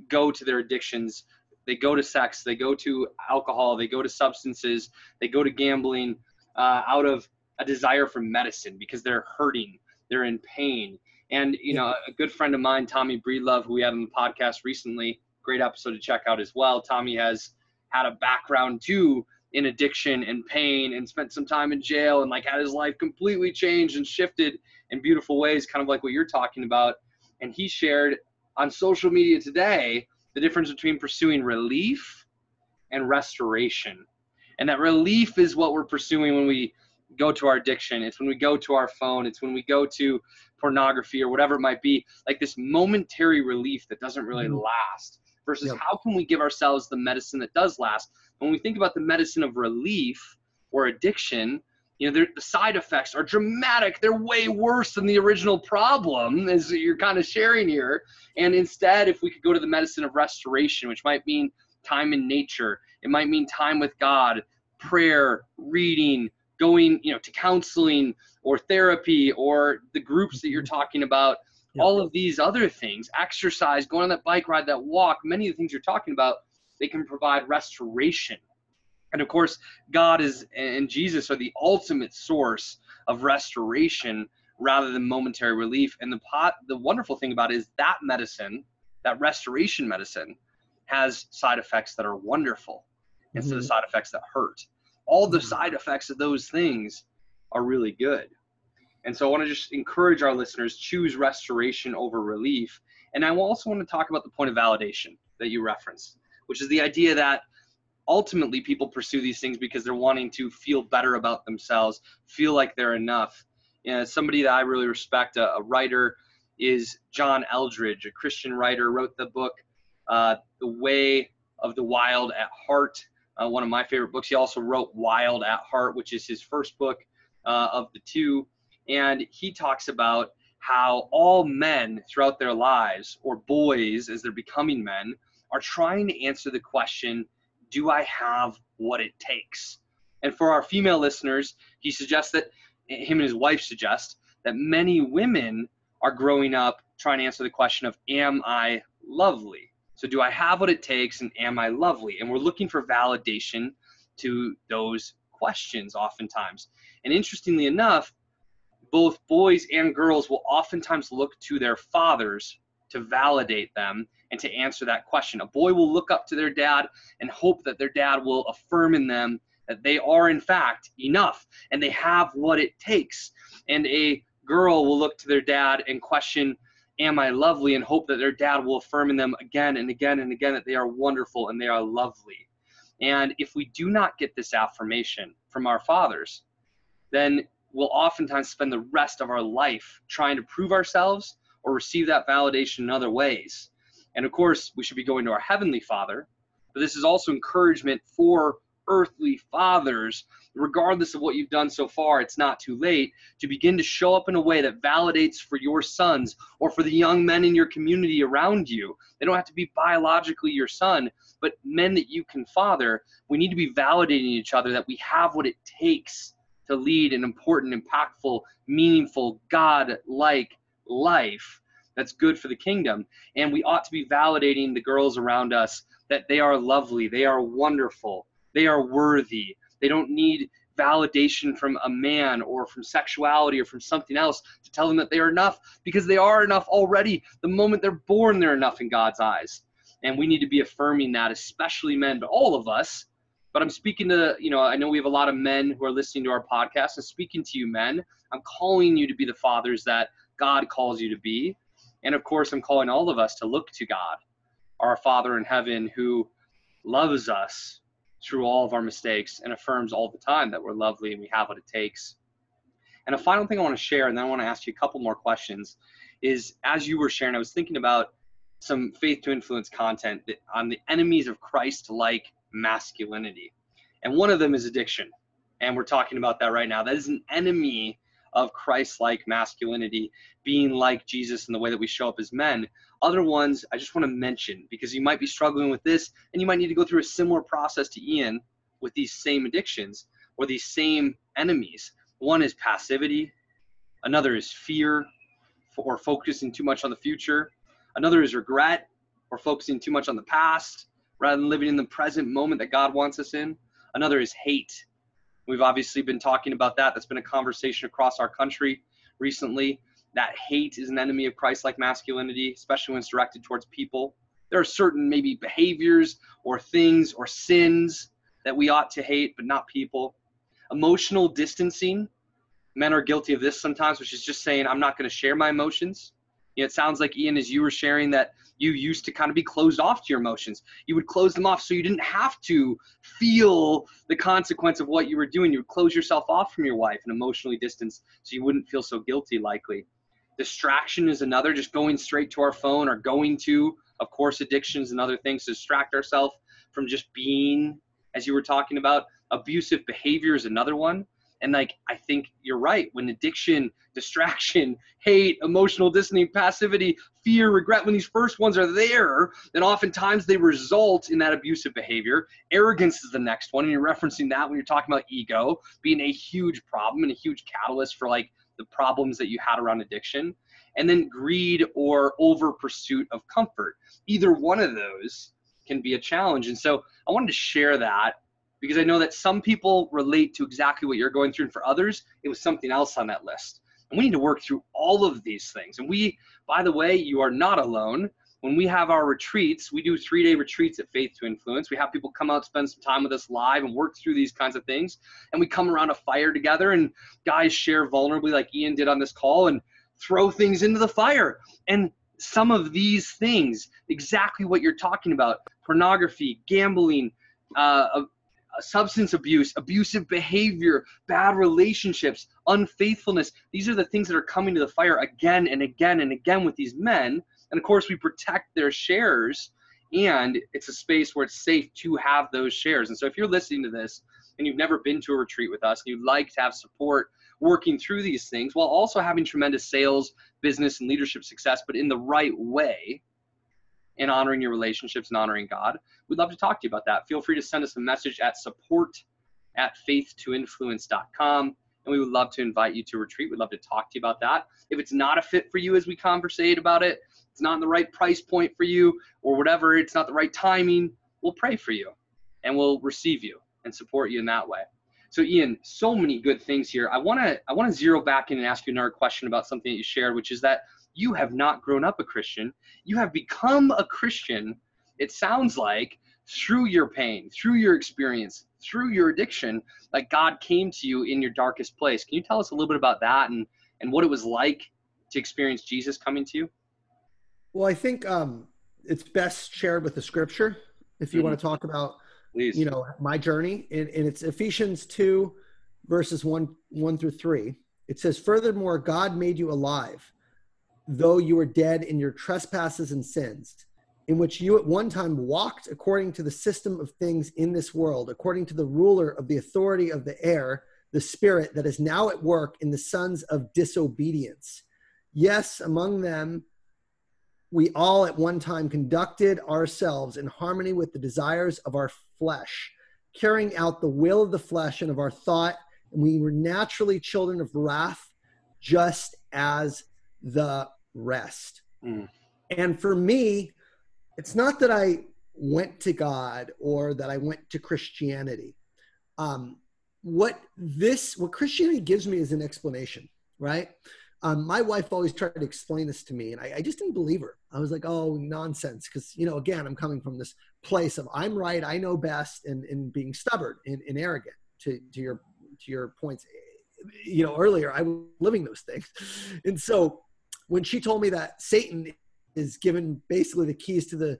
go to their addictions they go to sex, they go to alcohol, they go to substances, they go to gambling uh, out of a desire for medicine because they're hurting, they're in pain. And you know, a good friend of mine, Tommy Breedlove, who we had on the podcast recently, great episode to check out as well. Tommy has had a background too in addiction and pain and spent some time in jail and like had his life completely changed and shifted in beautiful ways, kind of like what you're talking about. And he shared on social media today the difference between pursuing relief and restoration. And that relief is what we're pursuing when we go to our addiction. It's when we go to our phone. It's when we go to pornography or whatever it might be. Like this momentary relief that doesn't really mm-hmm. last. Versus yep. how can we give ourselves the medicine that does last? When we think about the medicine of relief or addiction, you know the side effects are dramatic they're way worse than the original problem as you're kind of sharing here and instead if we could go to the medicine of restoration which might mean time in nature it might mean time with god prayer reading going you know to counseling or therapy or the groups that you're mm-hmm. talking about yeah. all of these other things exercise going on that bike ride that walk many of the things you're talking about they can provide restoration and of course, God is and Jesus are the ultimate source of restoration rather than momentary relief. And the pot, the wonderful thing about it is that medicine, that restoration medicine, has side effects that are wonderful mm-hmm. instead of mm-hmm. side effects that hurt. All the mm-hmm. side effects of those things are really good. And so I want to just encourage our listeners choose restoration over relief. And I also want to talk about the point of validation that you referenced, which is the idea that ultimately people pursue these things because they're wanting to feel better about themselves, feel like they're enough. You know, somebody that I really respect, a, a writer, is John Eldredge, a Christian writer, wrote the book uh, "The Way of the Wild at Heart," uh, one of my favorite books. He also wrote "Wild at Heart," which is his first book uh, of the two, and he talks about how all men throughout their lives, or boys as they're becoming men, are trying to answer the question do I have what it takes? And for our female listeners, he suggests that him and his wife suggest that many women are growing up trying to answer the question of am I lovely? So do I have what it takes and am I lovely? And we're looking for validation to those questions oftentimes. And interestingly enough, both boys and girls will oftentimes look to their fathers to validate them and to answer that question. A boy will look up to their dad and hope that their dad will affirm in them that they are, in fact, enough and they have what it takes. And a girl will look to their dad and question, Am I lovely? and hope that their dad will affirm in them again and again and again that they are wonderful and they are lovely. And if we do not get this affirmation from our fathers, then we'll oftentimes spend the rest of our life trying to prove ourselves or receive that validation in other ways. And of course, we should be going to our Heavenly Father, but this is also encouragement for earthly fathers, regardless of what you've done so far, it's not too late to begin to show up in a way that validates for your sons or for the young men in your community around you. They don't have to be biologically your son, but men that you can father. We need to be validating each other that we have what it takes to lead an important, impactful, meaningful, God like life that's good for the kingdom. And we ought to be validating the girls around us that they are lovely, they are wonderful, they are worthy. They don't need validation from a man or from sexuality or from something else to tell them that they are enough because they are enough already. The moment they're born, they're enough in God's eyes. And we need to be affirming that, especially men, but all of us, but I'm speaking to, you know, I know we have a lot of men who are listening to our podcast. And speaking to you, men, I'm calling you to be the fathers that God calls you to be. And of course, I'm calling all of us to look to God, our Father in heaven, who loves us through all of our mistakes and affirms all the time that we're lovely and we have what it takes. And a final thing I want to share, and then I want to ask you a couple more questions, is as you were sharing, I was thinking about some faith to influence content on the enemies of Christ like masculinity. And one of them is addiction. And we're talking about that right now. That is an enemy of Christ like masculinity, being like Jesus in the way that we show up as men. Other ones I just want to mention because you might be struggling with this and you might need to go through a similar process to Ian with these same addictions or these same enemies. One is passivity, another is fear or focusing too much on the future, another is regret or focusing too much on the past rather than living in the present moment that God wants us in. Another is hate. We've obviously been talking about that. That's been a conversation across our country recently. That hate is an enemy of Christ like masculinity, especially when it's directed towards people. There are certain maybe behaviors or things or sins that we ought to hate, but not people. Emotional distancing. Men are guilty of this sometimes, which is just saying, I'm not going to share my emotions. You know, it sounds like Ian, as you were sharing, that you used to kind of be closed off to your emotions. You would close them off so you didn't have to feel the consequence of what you were doing. You would close yourself off from your wife and emotionally distance so you wouldn't feel so guilty, likely. Distraction is another, just going straight to our phone or going to, of course, addictions and other things to distract ourselves from just being, as you were talking about. Abusive behavior is another one. And like, I think you're right. When addiction, distraction, <laughs> hate, emotional distancing, passivity, fear, regret, when these first ones are there, then oftentimes they result in that abusive behavior. Arrogance is the next one. And you're referencing that when you're talking about ego being a huge problem and a huge catalyst for like the problems that you had around addiction. And then greed or over pursuit of comfort. Either one of those can be a challenge. And so I wanted to share that because I know that some people relate to exactly what you're going through, and for others, it was something else on that list. And we need to work through all of these things. And we, by the way, you are not alone. When we have our retreats, we do three day retreats at Faith to Influence. We have people come out, spend some time with us live, and work through these kinds of things. And we come around a fire together, and guys share vulnerably, like Ian did on this call, and throw things into the fire. And some of these things, exactly what you're talking about pornography, gambling, uh, substance abuse, abusive behavior, bad relationships, unfaithfulness. These are the things that are coming to the fire again and again and again with these men. And of course, we protect their shares, and it's a space where it's safe to have those shares. And so, if you're listening to this and you've never been to a retreat with us and you'd like to have support working through these things while also having tremendous sales, business, and leadership success, but in the right way, and honoring your relationships and honoring God. We'd love to talk to you about that. Feel free to send us a message at support at faithtoinfluence.com. And we would love to invite you to retreat. We'd love to talk to you about that. If it's not a fit for you as we conversate about it, it's not in the right price point for you, or whatever, it's not the right timing, we'll pray for you and we'll receive you and support you in that way. So Ian, so many good things here. I want to I want to zero back in and ask you another question about something that you shared, which is that you have not grown up a Christian. You have become a Christian, it sounds like, through your pain, through your experience, through your addiction, like God came to you in your darkest place. Can you tell us a little bit about that and, and what it was like to experience Jesus coming to you? Well, I think um, it's best shared with the scripture. If you mm-hmm. want to talk about, Please. you know, my journey, and, and it's Ephesians 2, verses 1, 1 through 3. It says, Furthermore, God made you alive though you were dead in your trespasses and sins, in which you at one time walked according to the system of things in this world, according to the ruler of the authority of the air, the spirit that is now at work in the sons of disobedience. Yes, among them, we all at one time conducted ourselves in harmony with the desires of our flesh, carrying out the will of the flesh and of our thought, and we were naturally children of wrath, just as the rest. Mm. And for me, it's not that I went to God or that I went to Christianity. Um, what this, what Christianity gives me is an explanation, right? um, my wife always tried to explain this to me, and I, I just didn't believe her. I was like, "Oh, nonsense!" Because you know, again, I'm coming from this place of I'm right, I know best, and, and being stubborn and, and arrogant. To to your to your points, you know, earlier, I was living those things, <laughs> and so when she told me that Satan is given basically the keys to the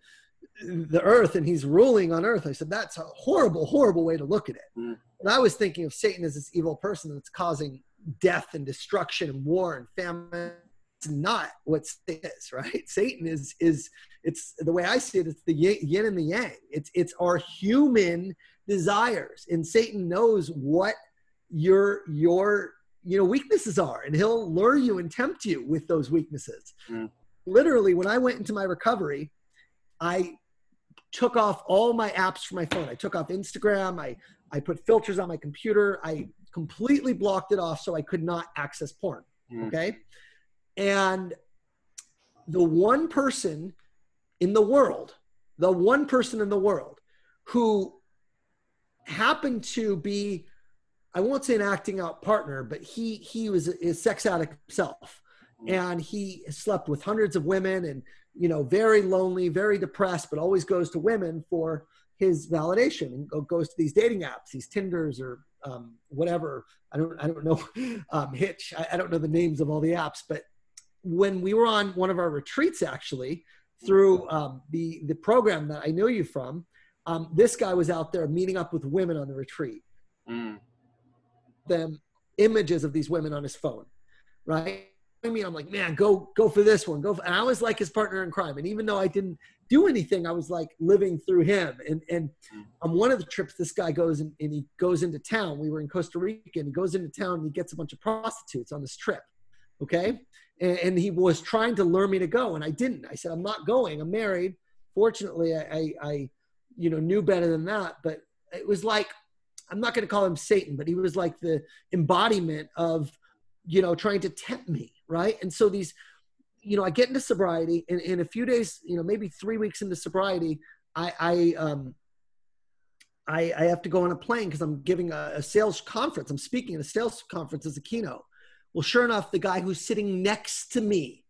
the earth and he's ruling on earth. I said, that's a horrible, horrible way to look at it. Mm. And I was thinking of Satan as this evil person that's causing death and destruction and war and famine. It's not what Satan is, right? <laughs> Satan is is it's the way I see it. It's the yin and the yang. It's it's our human desires, and Satan knows what your your you know weaknesses are, and he'll lure you and tempt you with those weaknesses. Mm. Literally, when I went into my recovery, I took off all my apps from my phone. I took off Instagram. I I put filters on my computer. I completely blocked it off so I could not access porn. Mm. Okay. And the one person in the world, the one person in the world who happened to be, I won't say an acting out partner, but he he was a, a sex addict himself. Mm. And he slept with hundreds of women and you know very lonely, very depressed, but always goes to women for his validation and goes to these dating apps, these Tinders or um, whatever. I don't I don't know <laughs> um, Hitch. I, I don't know the names of all the apps, but when we were on one of our retreats, actually through um, the the program that I know you from, um, this guy was out there meeting up with women on the retreat. Mm. Them images of these women on his phone, right? I mean, I'm like, man, go go for this one, go. For, and I was like his partner in crime, and even though I didn't do anything. I was like living through him. And and hmm. on one of the trips, this guy goes and, and he goes into town. We were in Costa Rica, and he goes into town and he gets a bunch of prostitutes on this trip. Okay, and, and he was trying to lure me to go, and I didn't. I said, I'm not going. I'm married. Fortunately, I, I, I you know knew better than that. But it was like I'm not going to call him Satan, but he was like the embodiment of you know trying to tempt me, right? And so these you know, I get into sobriety, and in a few days, you know, maybe three weeks into sobriety, I, I um, I, I have to go on a plane because I'm giving a, a, sales conference. I'm speaking at a sales conference as a keynote. Well, sure enough, the guy who's sitting next to me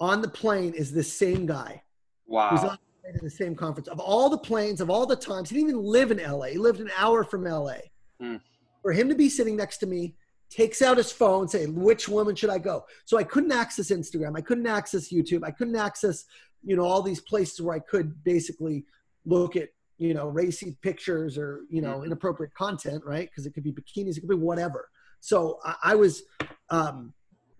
on the plane is the same guy. Wow. Who's on the same conference. Of all the planes, of all the times, he didn't even live in LA. He lived an hour from LA. Mm. For him to be sitting next to me takes out his phone, say, which woman should I go? So I couldn't access Instagram. I couldn't access YouTube. I couldn't access, you know, all these places where I could basically look at, you know, racy pictures or, you know, mm-hmm. inappropriate content, right? Because it could be bikinis, it could be whatever. So I, I was, um,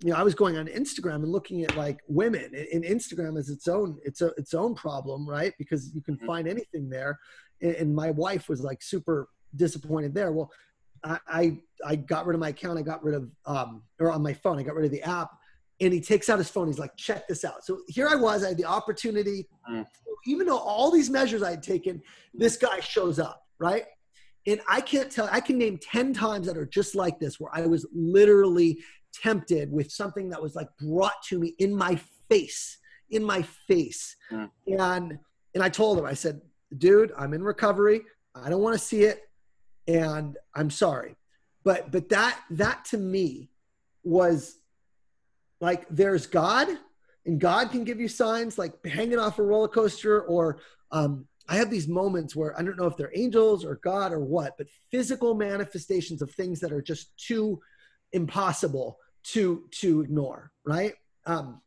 you know, I was going on Instagram and looking at like women and Instagram is its own, it's a, its own problem, right? Because you can mm-hmm. find anything there. And, my wife was like super disappointed there. Well, I, I, got rid of my account. I got rid of, um, or on my phone, I got rid of the app. And he takes out his phone. He's like, check this out. So here I was. I had the opportunity. Mm. Even though all these measures I had taken, this guy shows up, right? And I can't tell, I can name 10 times that are just like this, where I was literally tempted with something that was like brought to me in my face, in my face. Mm. And, and I told him, I said, dude, I'm in recovery. I don't want to see it and I'm sorry. But but that that to me was like there's God and God can give you signs like hanging off a roller coaster or um, I have these moments where I don't know if they're angels or God or what, but physical manifestations of things that are just too impossible to to ignore, right? Um,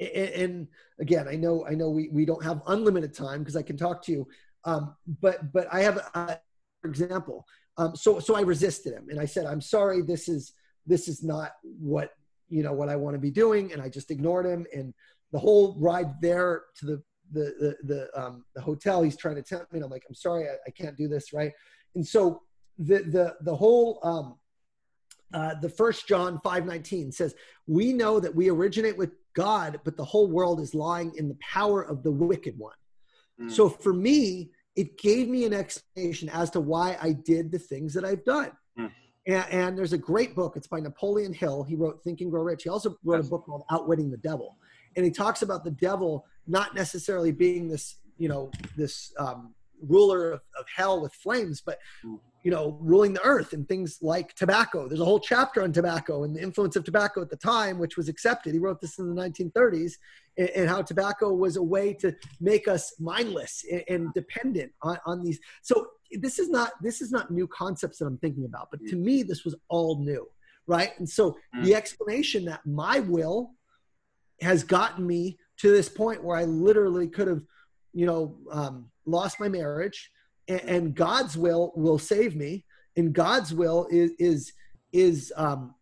and, again, I know I know we we don't have unlimited time because I can talk to you, um, but but I have a, example. Um, so so I resisted him and I said, I'm sorry, this is this is not what you know what I want to be doing, and I just ignored him. And the whole ride there to the the the the, um, the hotel, he's trying to tempt me. And I'm like, I'm sorry, I, I can't do this, right? And so the the the whole um, uh, the first John 5:19 says, "We know that we originate with God, but the whole world is lying in the power of the wicked one." Mm. So for me, it gave me an explanation as to why I did the things that I've done. Mm. And, and, there's a great book. It's by Napoleon Hill. He wrote Think and Grow Rich. He also wrote a book called Outwitting the Devil. And he talks about the devil not necessarily being this, you know, this um, ruler of, of, hell with flames, but you know, ruling the earth and things like tobacco. There's a whole chapter on tobacco and the influence of tobacco at the time, which was accepted. He wrote this in the 1930s, and, and how tobacco was a way to make us mindless and, and dependent on, on these. So this is not this is not new concepts that I'm thinking about, but to me, this was all new, right? And so the mm. explanation that my will has gotten me to this point where I literally could have, you know, um, lost my marriage and, and God's will will save me, and God's will is is is um,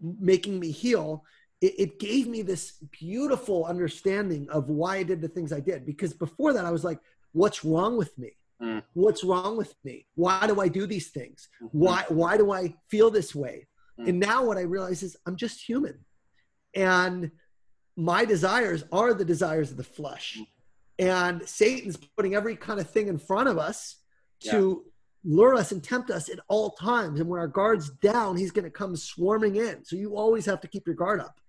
making me heal. It, it gave me this beautiful understanding of why I did the things I did. Because before that, I was like, "What's wrong with me? Mm. What's wrong with me? Why do I do these things? Mm-hmm. Why why do I feel this way?" Mm. And now what I realize is I'm just human, and my desires are the desires of the flesh. Mm and Satan's putting every kind of thing in front of us to yeah. lure us and tempt us at all times. And when our guard's down, he's going to come swarming in. So you always have to keep your guard up.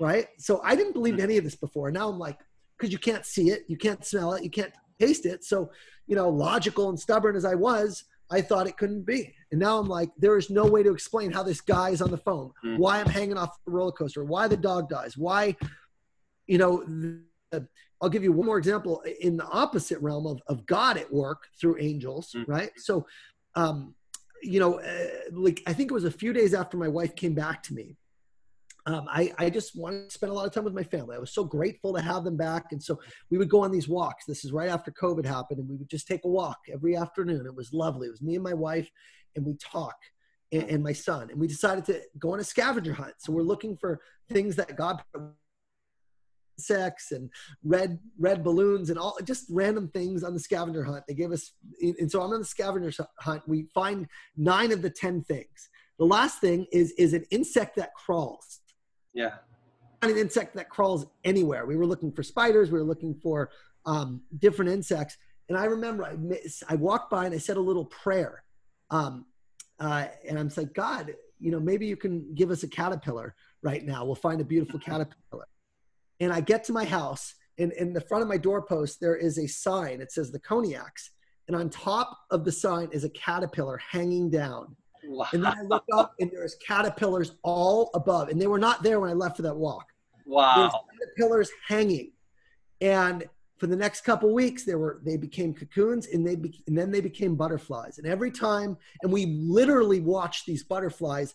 Right. So I didn't believe any of this before. Now I'm like, because you can't see it, you can't smell it, you can't taste it. So, you know, logical and stubborn as I was, I thought it couldn't be. And now I'm like, there is no way to explain how this guy is on the phone, mm. why I'm hanging off the roller coaster, why the dog dies, why, you know, the, I'll give you one more example in the opposite realm of, of God at work through angels, mm-hmm. right? So, um, you know, uh, like I think it was a few days after my wife came back to me. Um, I, I just wanted to spend a lot of time with my family. I was so grateful to have them back. And so we would go on these walks. This is right after COVID happened. And we would just take a walk every afternoon. It was lovely. It was me and my wife, and we talk and, and my son. And we decided to go on a scavenger hunt. So we're looking for things that God insects and red red balloons and all just random things on the scavenger hunt. They gave us, and so I'm on the scavenger hunt. We find nine of the ten things. The last thing is is an insect that crawls. Yeah, an insect that crawls anywhere. We were looking for spiders. We were looking for um, different insects. And I remember I, I walked by and I said a little prayer. Um, uh, and I'm like, God, you know, maybe you can give us a caterpillar right now. We'll find a beautiful <laughs> caterpillar and I get to my house, and in the front of my doorpost, there is a sign. It says the Koniaks. And on top of the sign is a caterpillar hanging down. Wow. And then I look up, and there's caterpillars all above. And they were not there when I left for that walk. Wow. There's caterpillars hanging. And for the next couple weeks, they were they became cocoons, and they be, and then they became butterflies. And every time, and we literally watched these butterflies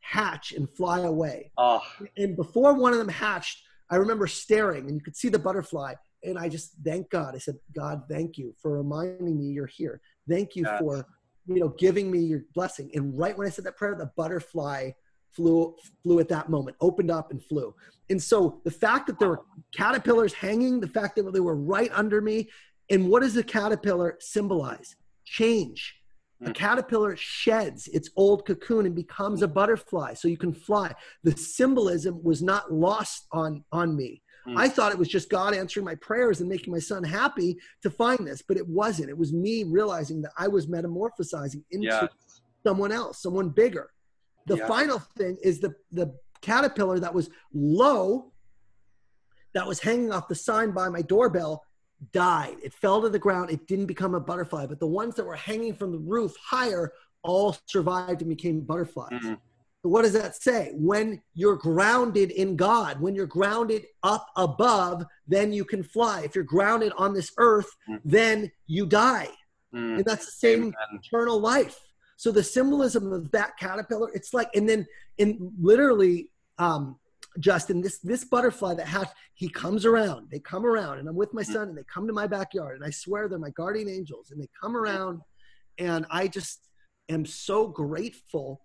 hatch and fly away. Oh. And before one of them hatched, I remember staring and you could see the butterfly. And I just thank God. I said, God, thank you for reminding me you're here. Thank you yes. for, you know, giving me your blessing. And right when I said that prayer, the butterfly flew flew at that moment, opened up and flew. And so the fact that there were caterpillars hanging, the fact that they were right under me, and what does the caterpillar symbolize? Change. A mm. caterpillar sheds its old cocoon and becomes a butterfly so you can fly. The symbolism was not lost on, on me. Mm. I thought it was just God answering my prayers and making my son happy to find this, but it wasn't. It was me realizing that I was metamorphosizing into yes. someone else, someone bigger. The yeah. final thing is the, the caterpillar that was low, that was hanging off the sign by my doorbell, died. It fell to the ground. It didn't become a butterfly, but the ones that were hanging from the roof higher all survived and became butterflies. Mm-hmm. So what does that say? When you're grounded in God, when you're grounded up above, then you can fly. If you're grounded on this earth, mm-hmm. then you die. Mm-hmm. And that's the same Amen. eternal life. So the symbolism of that caterpillar, it's like, and then in literally um, Justin, this this butterfly that has he comes around. They come around, and I'm with my son, and they come to my backyard, and I swear they're my guardian angels, and they come around, and I just am so grateful.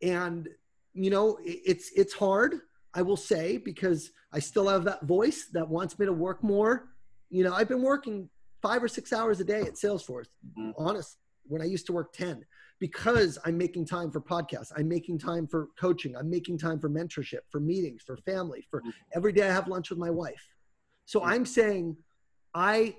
And you know, it's it's hard, I will say, because I still have that voice that wants me to work more. You know, I've been working five or six hours a day at Salesforce. Mm-hmm. Honest, when I used to work ten, because I'm making time for podcasts, I'm making time for coaching, I'm making time for mentorship, for meetings, for family, for mm-hmm. every day I have lunch with my wife. So mm-hmm. I'm saying I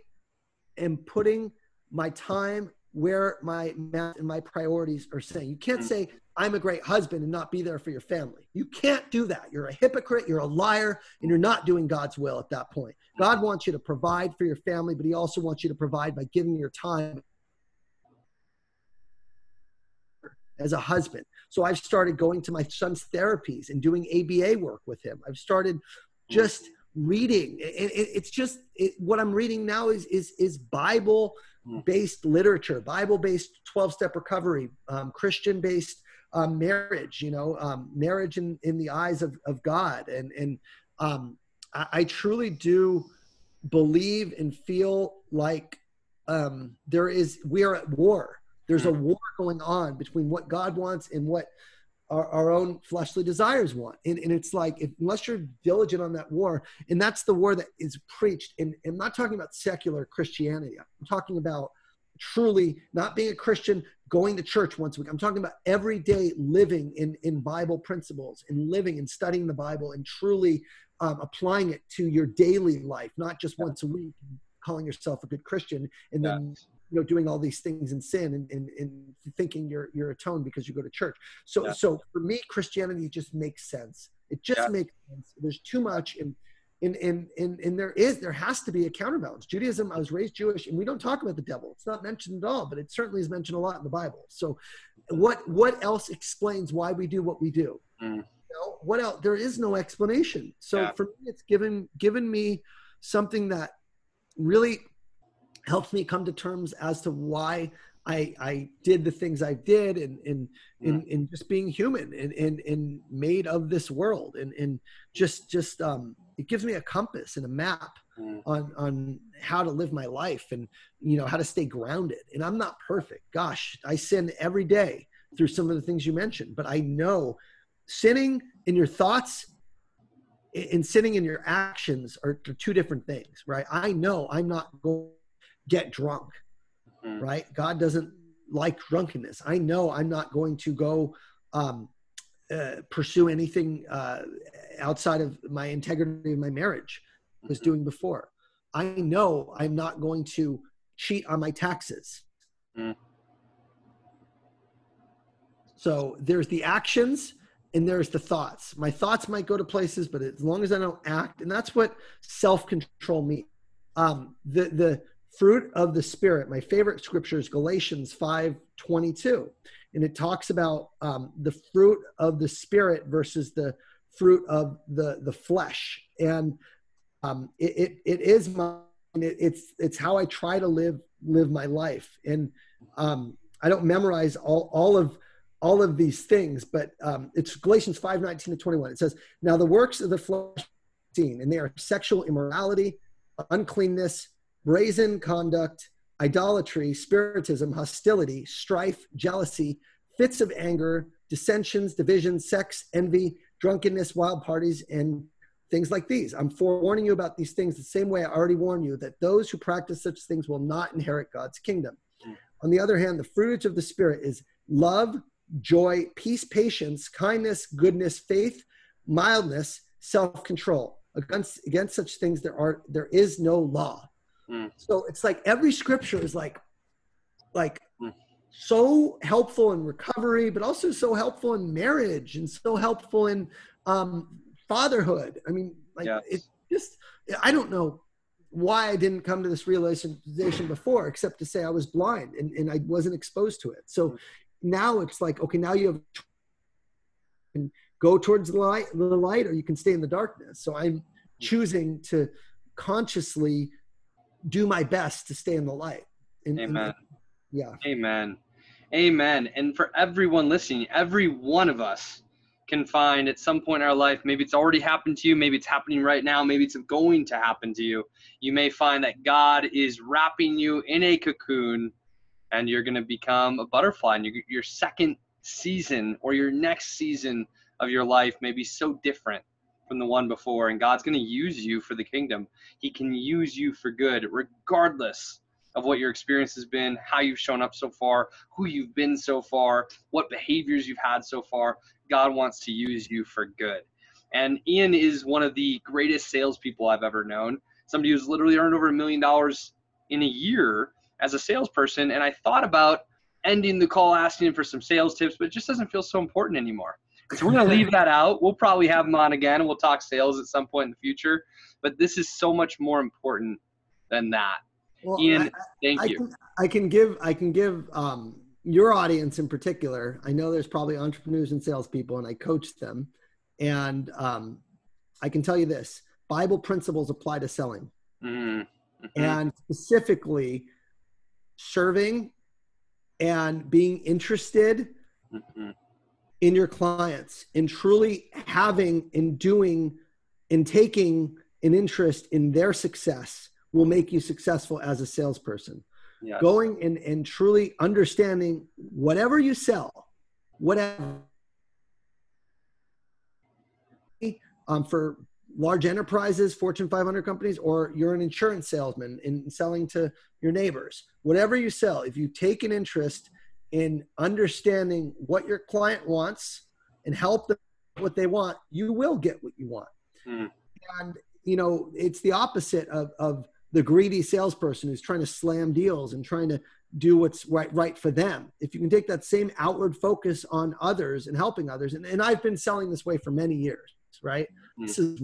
am putting my time where my and my priorities are saying. You can't mm-hmm. say I'm a great husband and not be there for your family. You can't do that. You're a hypocrite, you're a liar, and you're not doing God's will at that point. God wants you to provide for your family, but he also wants you to provide by giving your time as a husband. So I've started going to my son's therapies and doing ABA work with him. I've started just reading. it's just it, what I'm reading now is is is Bible based literature, Bible based 12 step recovery, um, Christian based um, marriage. You know, um, marriage in in the eyes of of God, and and um, I, I truly do believe and feel like um, there is we are at war. There's a mm. war going on between what God wants and what our, our own fleshly desires want. And, and it's like, if, unless you're diligent on that war, and that's the war that is preached. And, and I'm not talking about secular Christianity. I'm talking about truly not being a Christian, going to church once a week. I'm talking about every day living in, in Bible principles and living and studying the Bible and truly um, applying it to your daily life, not just once a week, calling yourself a good Christian and then you know doing all these things in sin and, and, and thinking you're you're atoned because you go to church. So so for me, Christianity just makes sense. It just makes sense. There's too much and and, and, and, and there is there has to be a counterbalance judaism i was raised jewish and we don't talk about the devil it's not mentioned at all but it certainly is mentioned a lot in the bible so what what else explains why we do what we do mm know, what else? There is no explanation. So yeah. for me, it's given given me something that really helps me come to terms as to why I, I did the things I did and in in, in, in just being human and, and, and made of this world and, and just just um, it gives me a compass and a map mm. on on how to live my life and you know how to stay grounded and I'm not perfect gosh I sin every day through some of the things you mentioned but I know sinning in your thoughts and sinning in your actions are two different things, right? I know I'm not going get drunk, mm-hmm. right? God doesn't like drunkenness. I know I'm not going to go um, uh, pursue anything uh, outside of my integrity of my marriage was mm-hmm. doing before. I know I'm not going to cheat on my taxes. Mm. So there's the actions and there's the thoughts. My thoughts might go to places, but as long as I don't act, and that's what self-control means. Um, the the fruit of the spirit. My favorite scripture is Galatians five twenty two, and it talks about um, the fruit of the spirit versus the fruit of the the flesh, and um, it, it, it is my it, it's it's how I try to live live my life, and um, I don't memorize all all of all of these things, but um, it's Galatians 5 19 to 21. It says, Now the works of the flesh and they are sexual immorality, uncleanness, brazen conduct, idolatry, spiritism, hostility, strife, jealousy, fits of anger, dissensions, divisions, sex, envy, drunkenness, wild parties, and things like these. I'm forewarning you about these things the same way I already warned you that those who practice such things will not inherit God's kingdom. On the other hand, the fruit of the Spirit is love, joy, peace, patience, kindness, goodness, faith, mildness, self-control. Against against such things there are there is no law. Mm. So it's like every scripture is like like mm. so helpful in recovery, but also so helpful in marriage and so helpful in um, fatherhood. I mean, like yes. it just I don't know why I didn't come to this realization before, except to say I was blind and, and I wasn't exposed to it. So mm now it's like okay now you have and go towards the light the light or you can stay in the darkness so i'm choosing to consciously do my best to stay in the light. Amen. Yeah. Amen. Amen. And for everyone listening every one of us can find at some point in our life maybe it's already happened to you maybe it's happening right now maybe it's going to happen to you. You may find that god is wrapping you in a cocoon and you're going to become a butterfly and your, your second season or your next season of your life may be so different from the one before and god's going to use you for the kingdom he can use you for good regardless of what your experience has been how you've shown up so far who you've been so far what behaviors you've had so far god wants to use you for good and ian is one of the greatest salespeople i've ever known somebody who's literally earned over a million dollars in a year as a salesperson. And I thought about ending the call asking him for some sales tips, but it just doesn't feel so important anymore. So we're going <laughs> to leave that out. We'll probably have him on again and we'll talk sales at some point in the future. But this is so much more important than that. Well, Ian, I, thank I you. Can, I can give I can give um, your audience in particular, I know there's probably entrepreneurs and salespeople, and I coach them. And um, I can tell you this Bible principles apply to selling. Mm-hmm. mm-hmm. And specifically, serving and being interested mm-hmm. In your clients, in truly having, in doing, in taking an interest in their success will make you successful as a salesperson. Yes. Going and, and truly understanding whatever you sell, whatever. Um, for large enterprises, Fortune 500 companies, or you're an insurance salesman in selling to your neighbors, whatever you sell, if you take an interest in understanding what your client wants and help them what they want, you will get what you want. Mm. And you know, it's the opposite of, of the greedy salesperson who's trying to slam deals and trying to do what's right right for them. If you can take that same outward focus on others and helping others, and, and I've been selling this way for many years, right? Mm-hmm. This is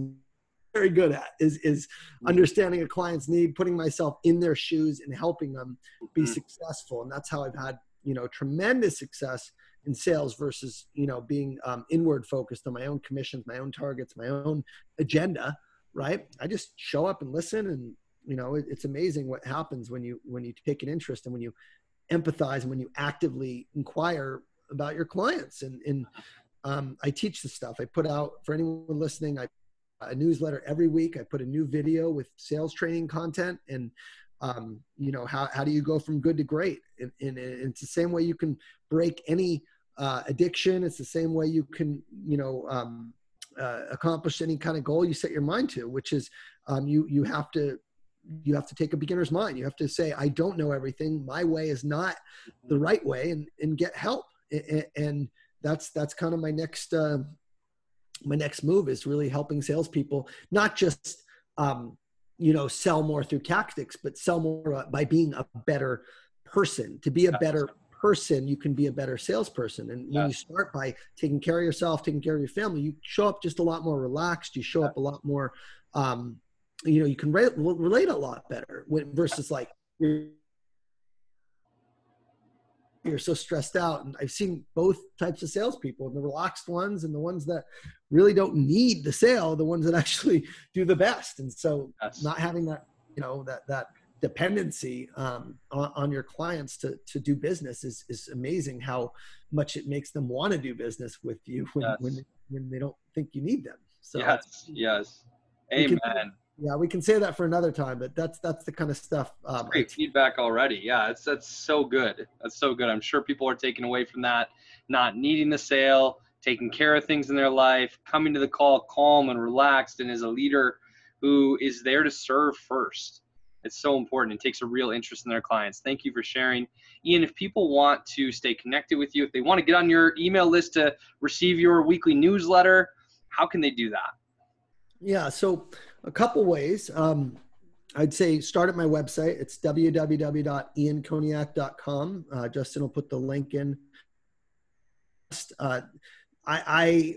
very good at is is mm-hmm. understanding a client's need, putting myself in their shoes and helping them be mm-hmm. successful. And that's how I've had, you know, tremendous success in sales versus, you know, being um, inward focused on my own commissions, my own targets, my own agenda, right? I just show up and listen and you know it, it's amazing what happens when you when you take an interest and when you empathize and when you actively inquire about your clients. And and um, i teach this stuff. I put out for anyone listening i a newsletter every week. I put a new video with sales training content and um, you know how, how do you go from good to great and, and, and it's the same way you can break any uh, addiction it's the same way you can you know um, uh, accomplish any kind of goal you set your mind to which is um, you you have to you have to take a beginner's mind. You have to say, I don't know everything. My way is not the right way and, and get help. And that's, that's kind of my next, uh, my next move is really helping salespeople, not just, um, you know, sell more through tactics, but sell more uh, by being a better person. To be a better person, you can be a better salesperson. And when you start by taking care of yourself, taking care of your family, you show up just a lot more relaxed. You show up a lot more, um, you know you can re- relate a lot better versus like you're, you're so stressed out. And i've seen both types of salespeople the relaxed ones and the ones that really don't need the sale the ones that <laughs> actually do the best. And so yes. not having that you know that that dependency um, on, on, your clients to, to do business is, is amazing how much it makes them want to do business with you when, yes. when, when they don't think you need them. So yes yes. amen yeah, we can say that for another time, but that's that's the kind of stuff. Um, great feedback already. Yeah, it's that's so good. That's so good. I'm sure people are taking away from that, not needing the sale, taking care of things in their life, coming to the call calm and relaxed, and as a leader who is there to serve first. It's so important. It takes a real interest in their clients. Thank you for sharing. Ian, if people want to stay connected with you, if they want to get on your email list to receive your weekly newsletter, how can they do that? Yeah, so a couple ways. Um, I'd say start at my website. It's www.iankoniak.com. Uh, Justin will put the link in. Uh, I, I,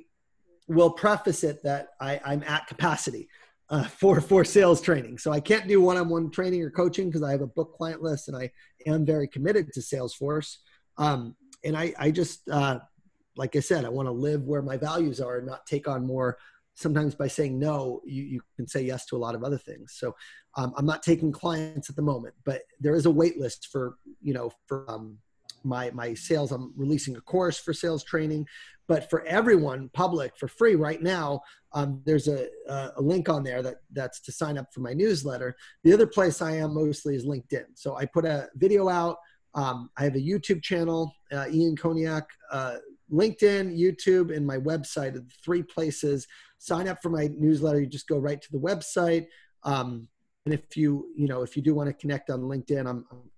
will preface it that I, I'm at capacity uh, for for sales training. So I can't do one-on-one training or coaching because I have a book client list and I am very committed to Salesforce. Um, and I, I just uh, like I said, I want to live where my values are and not take on more sometimes by saying no, you, you can say yes to a lot of other things. So um, I'm not taking clients at the moment, but there is a wait list for, you know, for um, my, my sales. I'm releasing a course for sales training, but for everyone public for free right now, um, there's a, a link on there that that's to sign up for my newsletter. The other place I am mostly is LinkedIn. So I put a video out. Um, I have a YouTube channel, uh, Ian Koniak, uh, LinkedIn, YouTube, and my website are the three places sign up for my newsletter. You just go right to the website. Um, and if you, you know, if you do want to connect on LinkedIn, I'm, I'm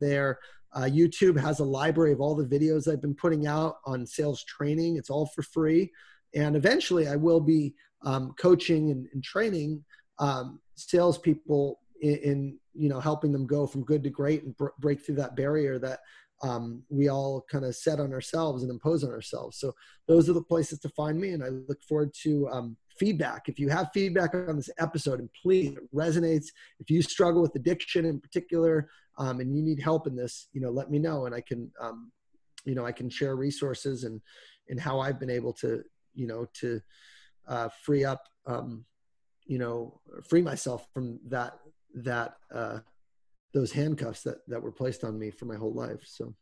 there. Uh, YouTube has a library of all the videos I've been putting out on sales training. It's all for free. And eventually I will be um, coaching and, and training um, salespeople in, in, you know, helping them go from good to great and br- break through that barrier that um, we all kind of set on ourselves and impose on ourselves. So those are the places to find me, and I look forward to um, feedback. If you have feedback on this episode, and please it resonates. If you struggle with addiction in particular, um, and you need help in this, you know, let me know, and I can, um, you know, I can share resources and and how I've been able to, you know, to uh, free up, um, you know, free myself from that that uh, those handcuffs that that were placed on me for my whole life. So.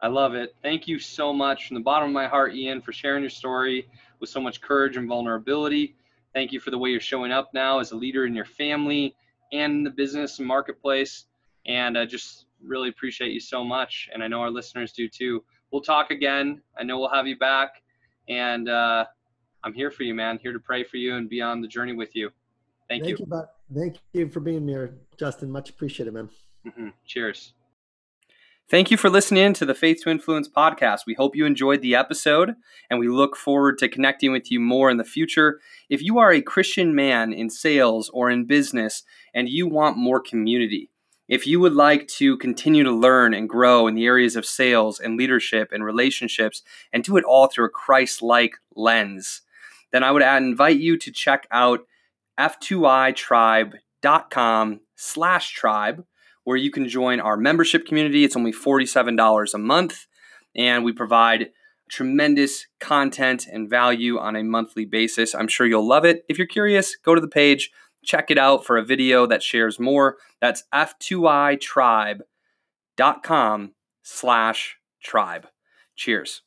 I love it. Thank you so much from the bottom of my heart, Ian, for sharing your story with so much courage and vulnerability. Thank you for the way you're showing up now as a leader in your family and in the business and marketplace. And I just really appreciate you so much. And I know our listeners do too. We'll talk again. I know we'll have you back. And uh, I'm here for you, man. Here to pray for you and be on the journey with you. Thank, you. Thank you. you. Thank you for being here, Justin. Much appreciated, man. Mm-hmm. Cheers. Thank you for listening to the Faith to Influence podcast. We hope you enjoyed the episode and we look forward to connecting with you more in the future. If you are a Christian man in sales or in business and you want more community, if you would like to continue to learn and grow in the areas of sales and leadership and relationships and do it all through a Christ like lens, then I would invite you to check out f2itribe.com slash tribe where you can join our membership community. It's only $47 a month, and we provide tremendous content and value on a monthly basis. I'm sure you'll love it. If you're curious, go to the page, check it out for a video that shares more. That's f2itribe.com slash tribe. Cheers.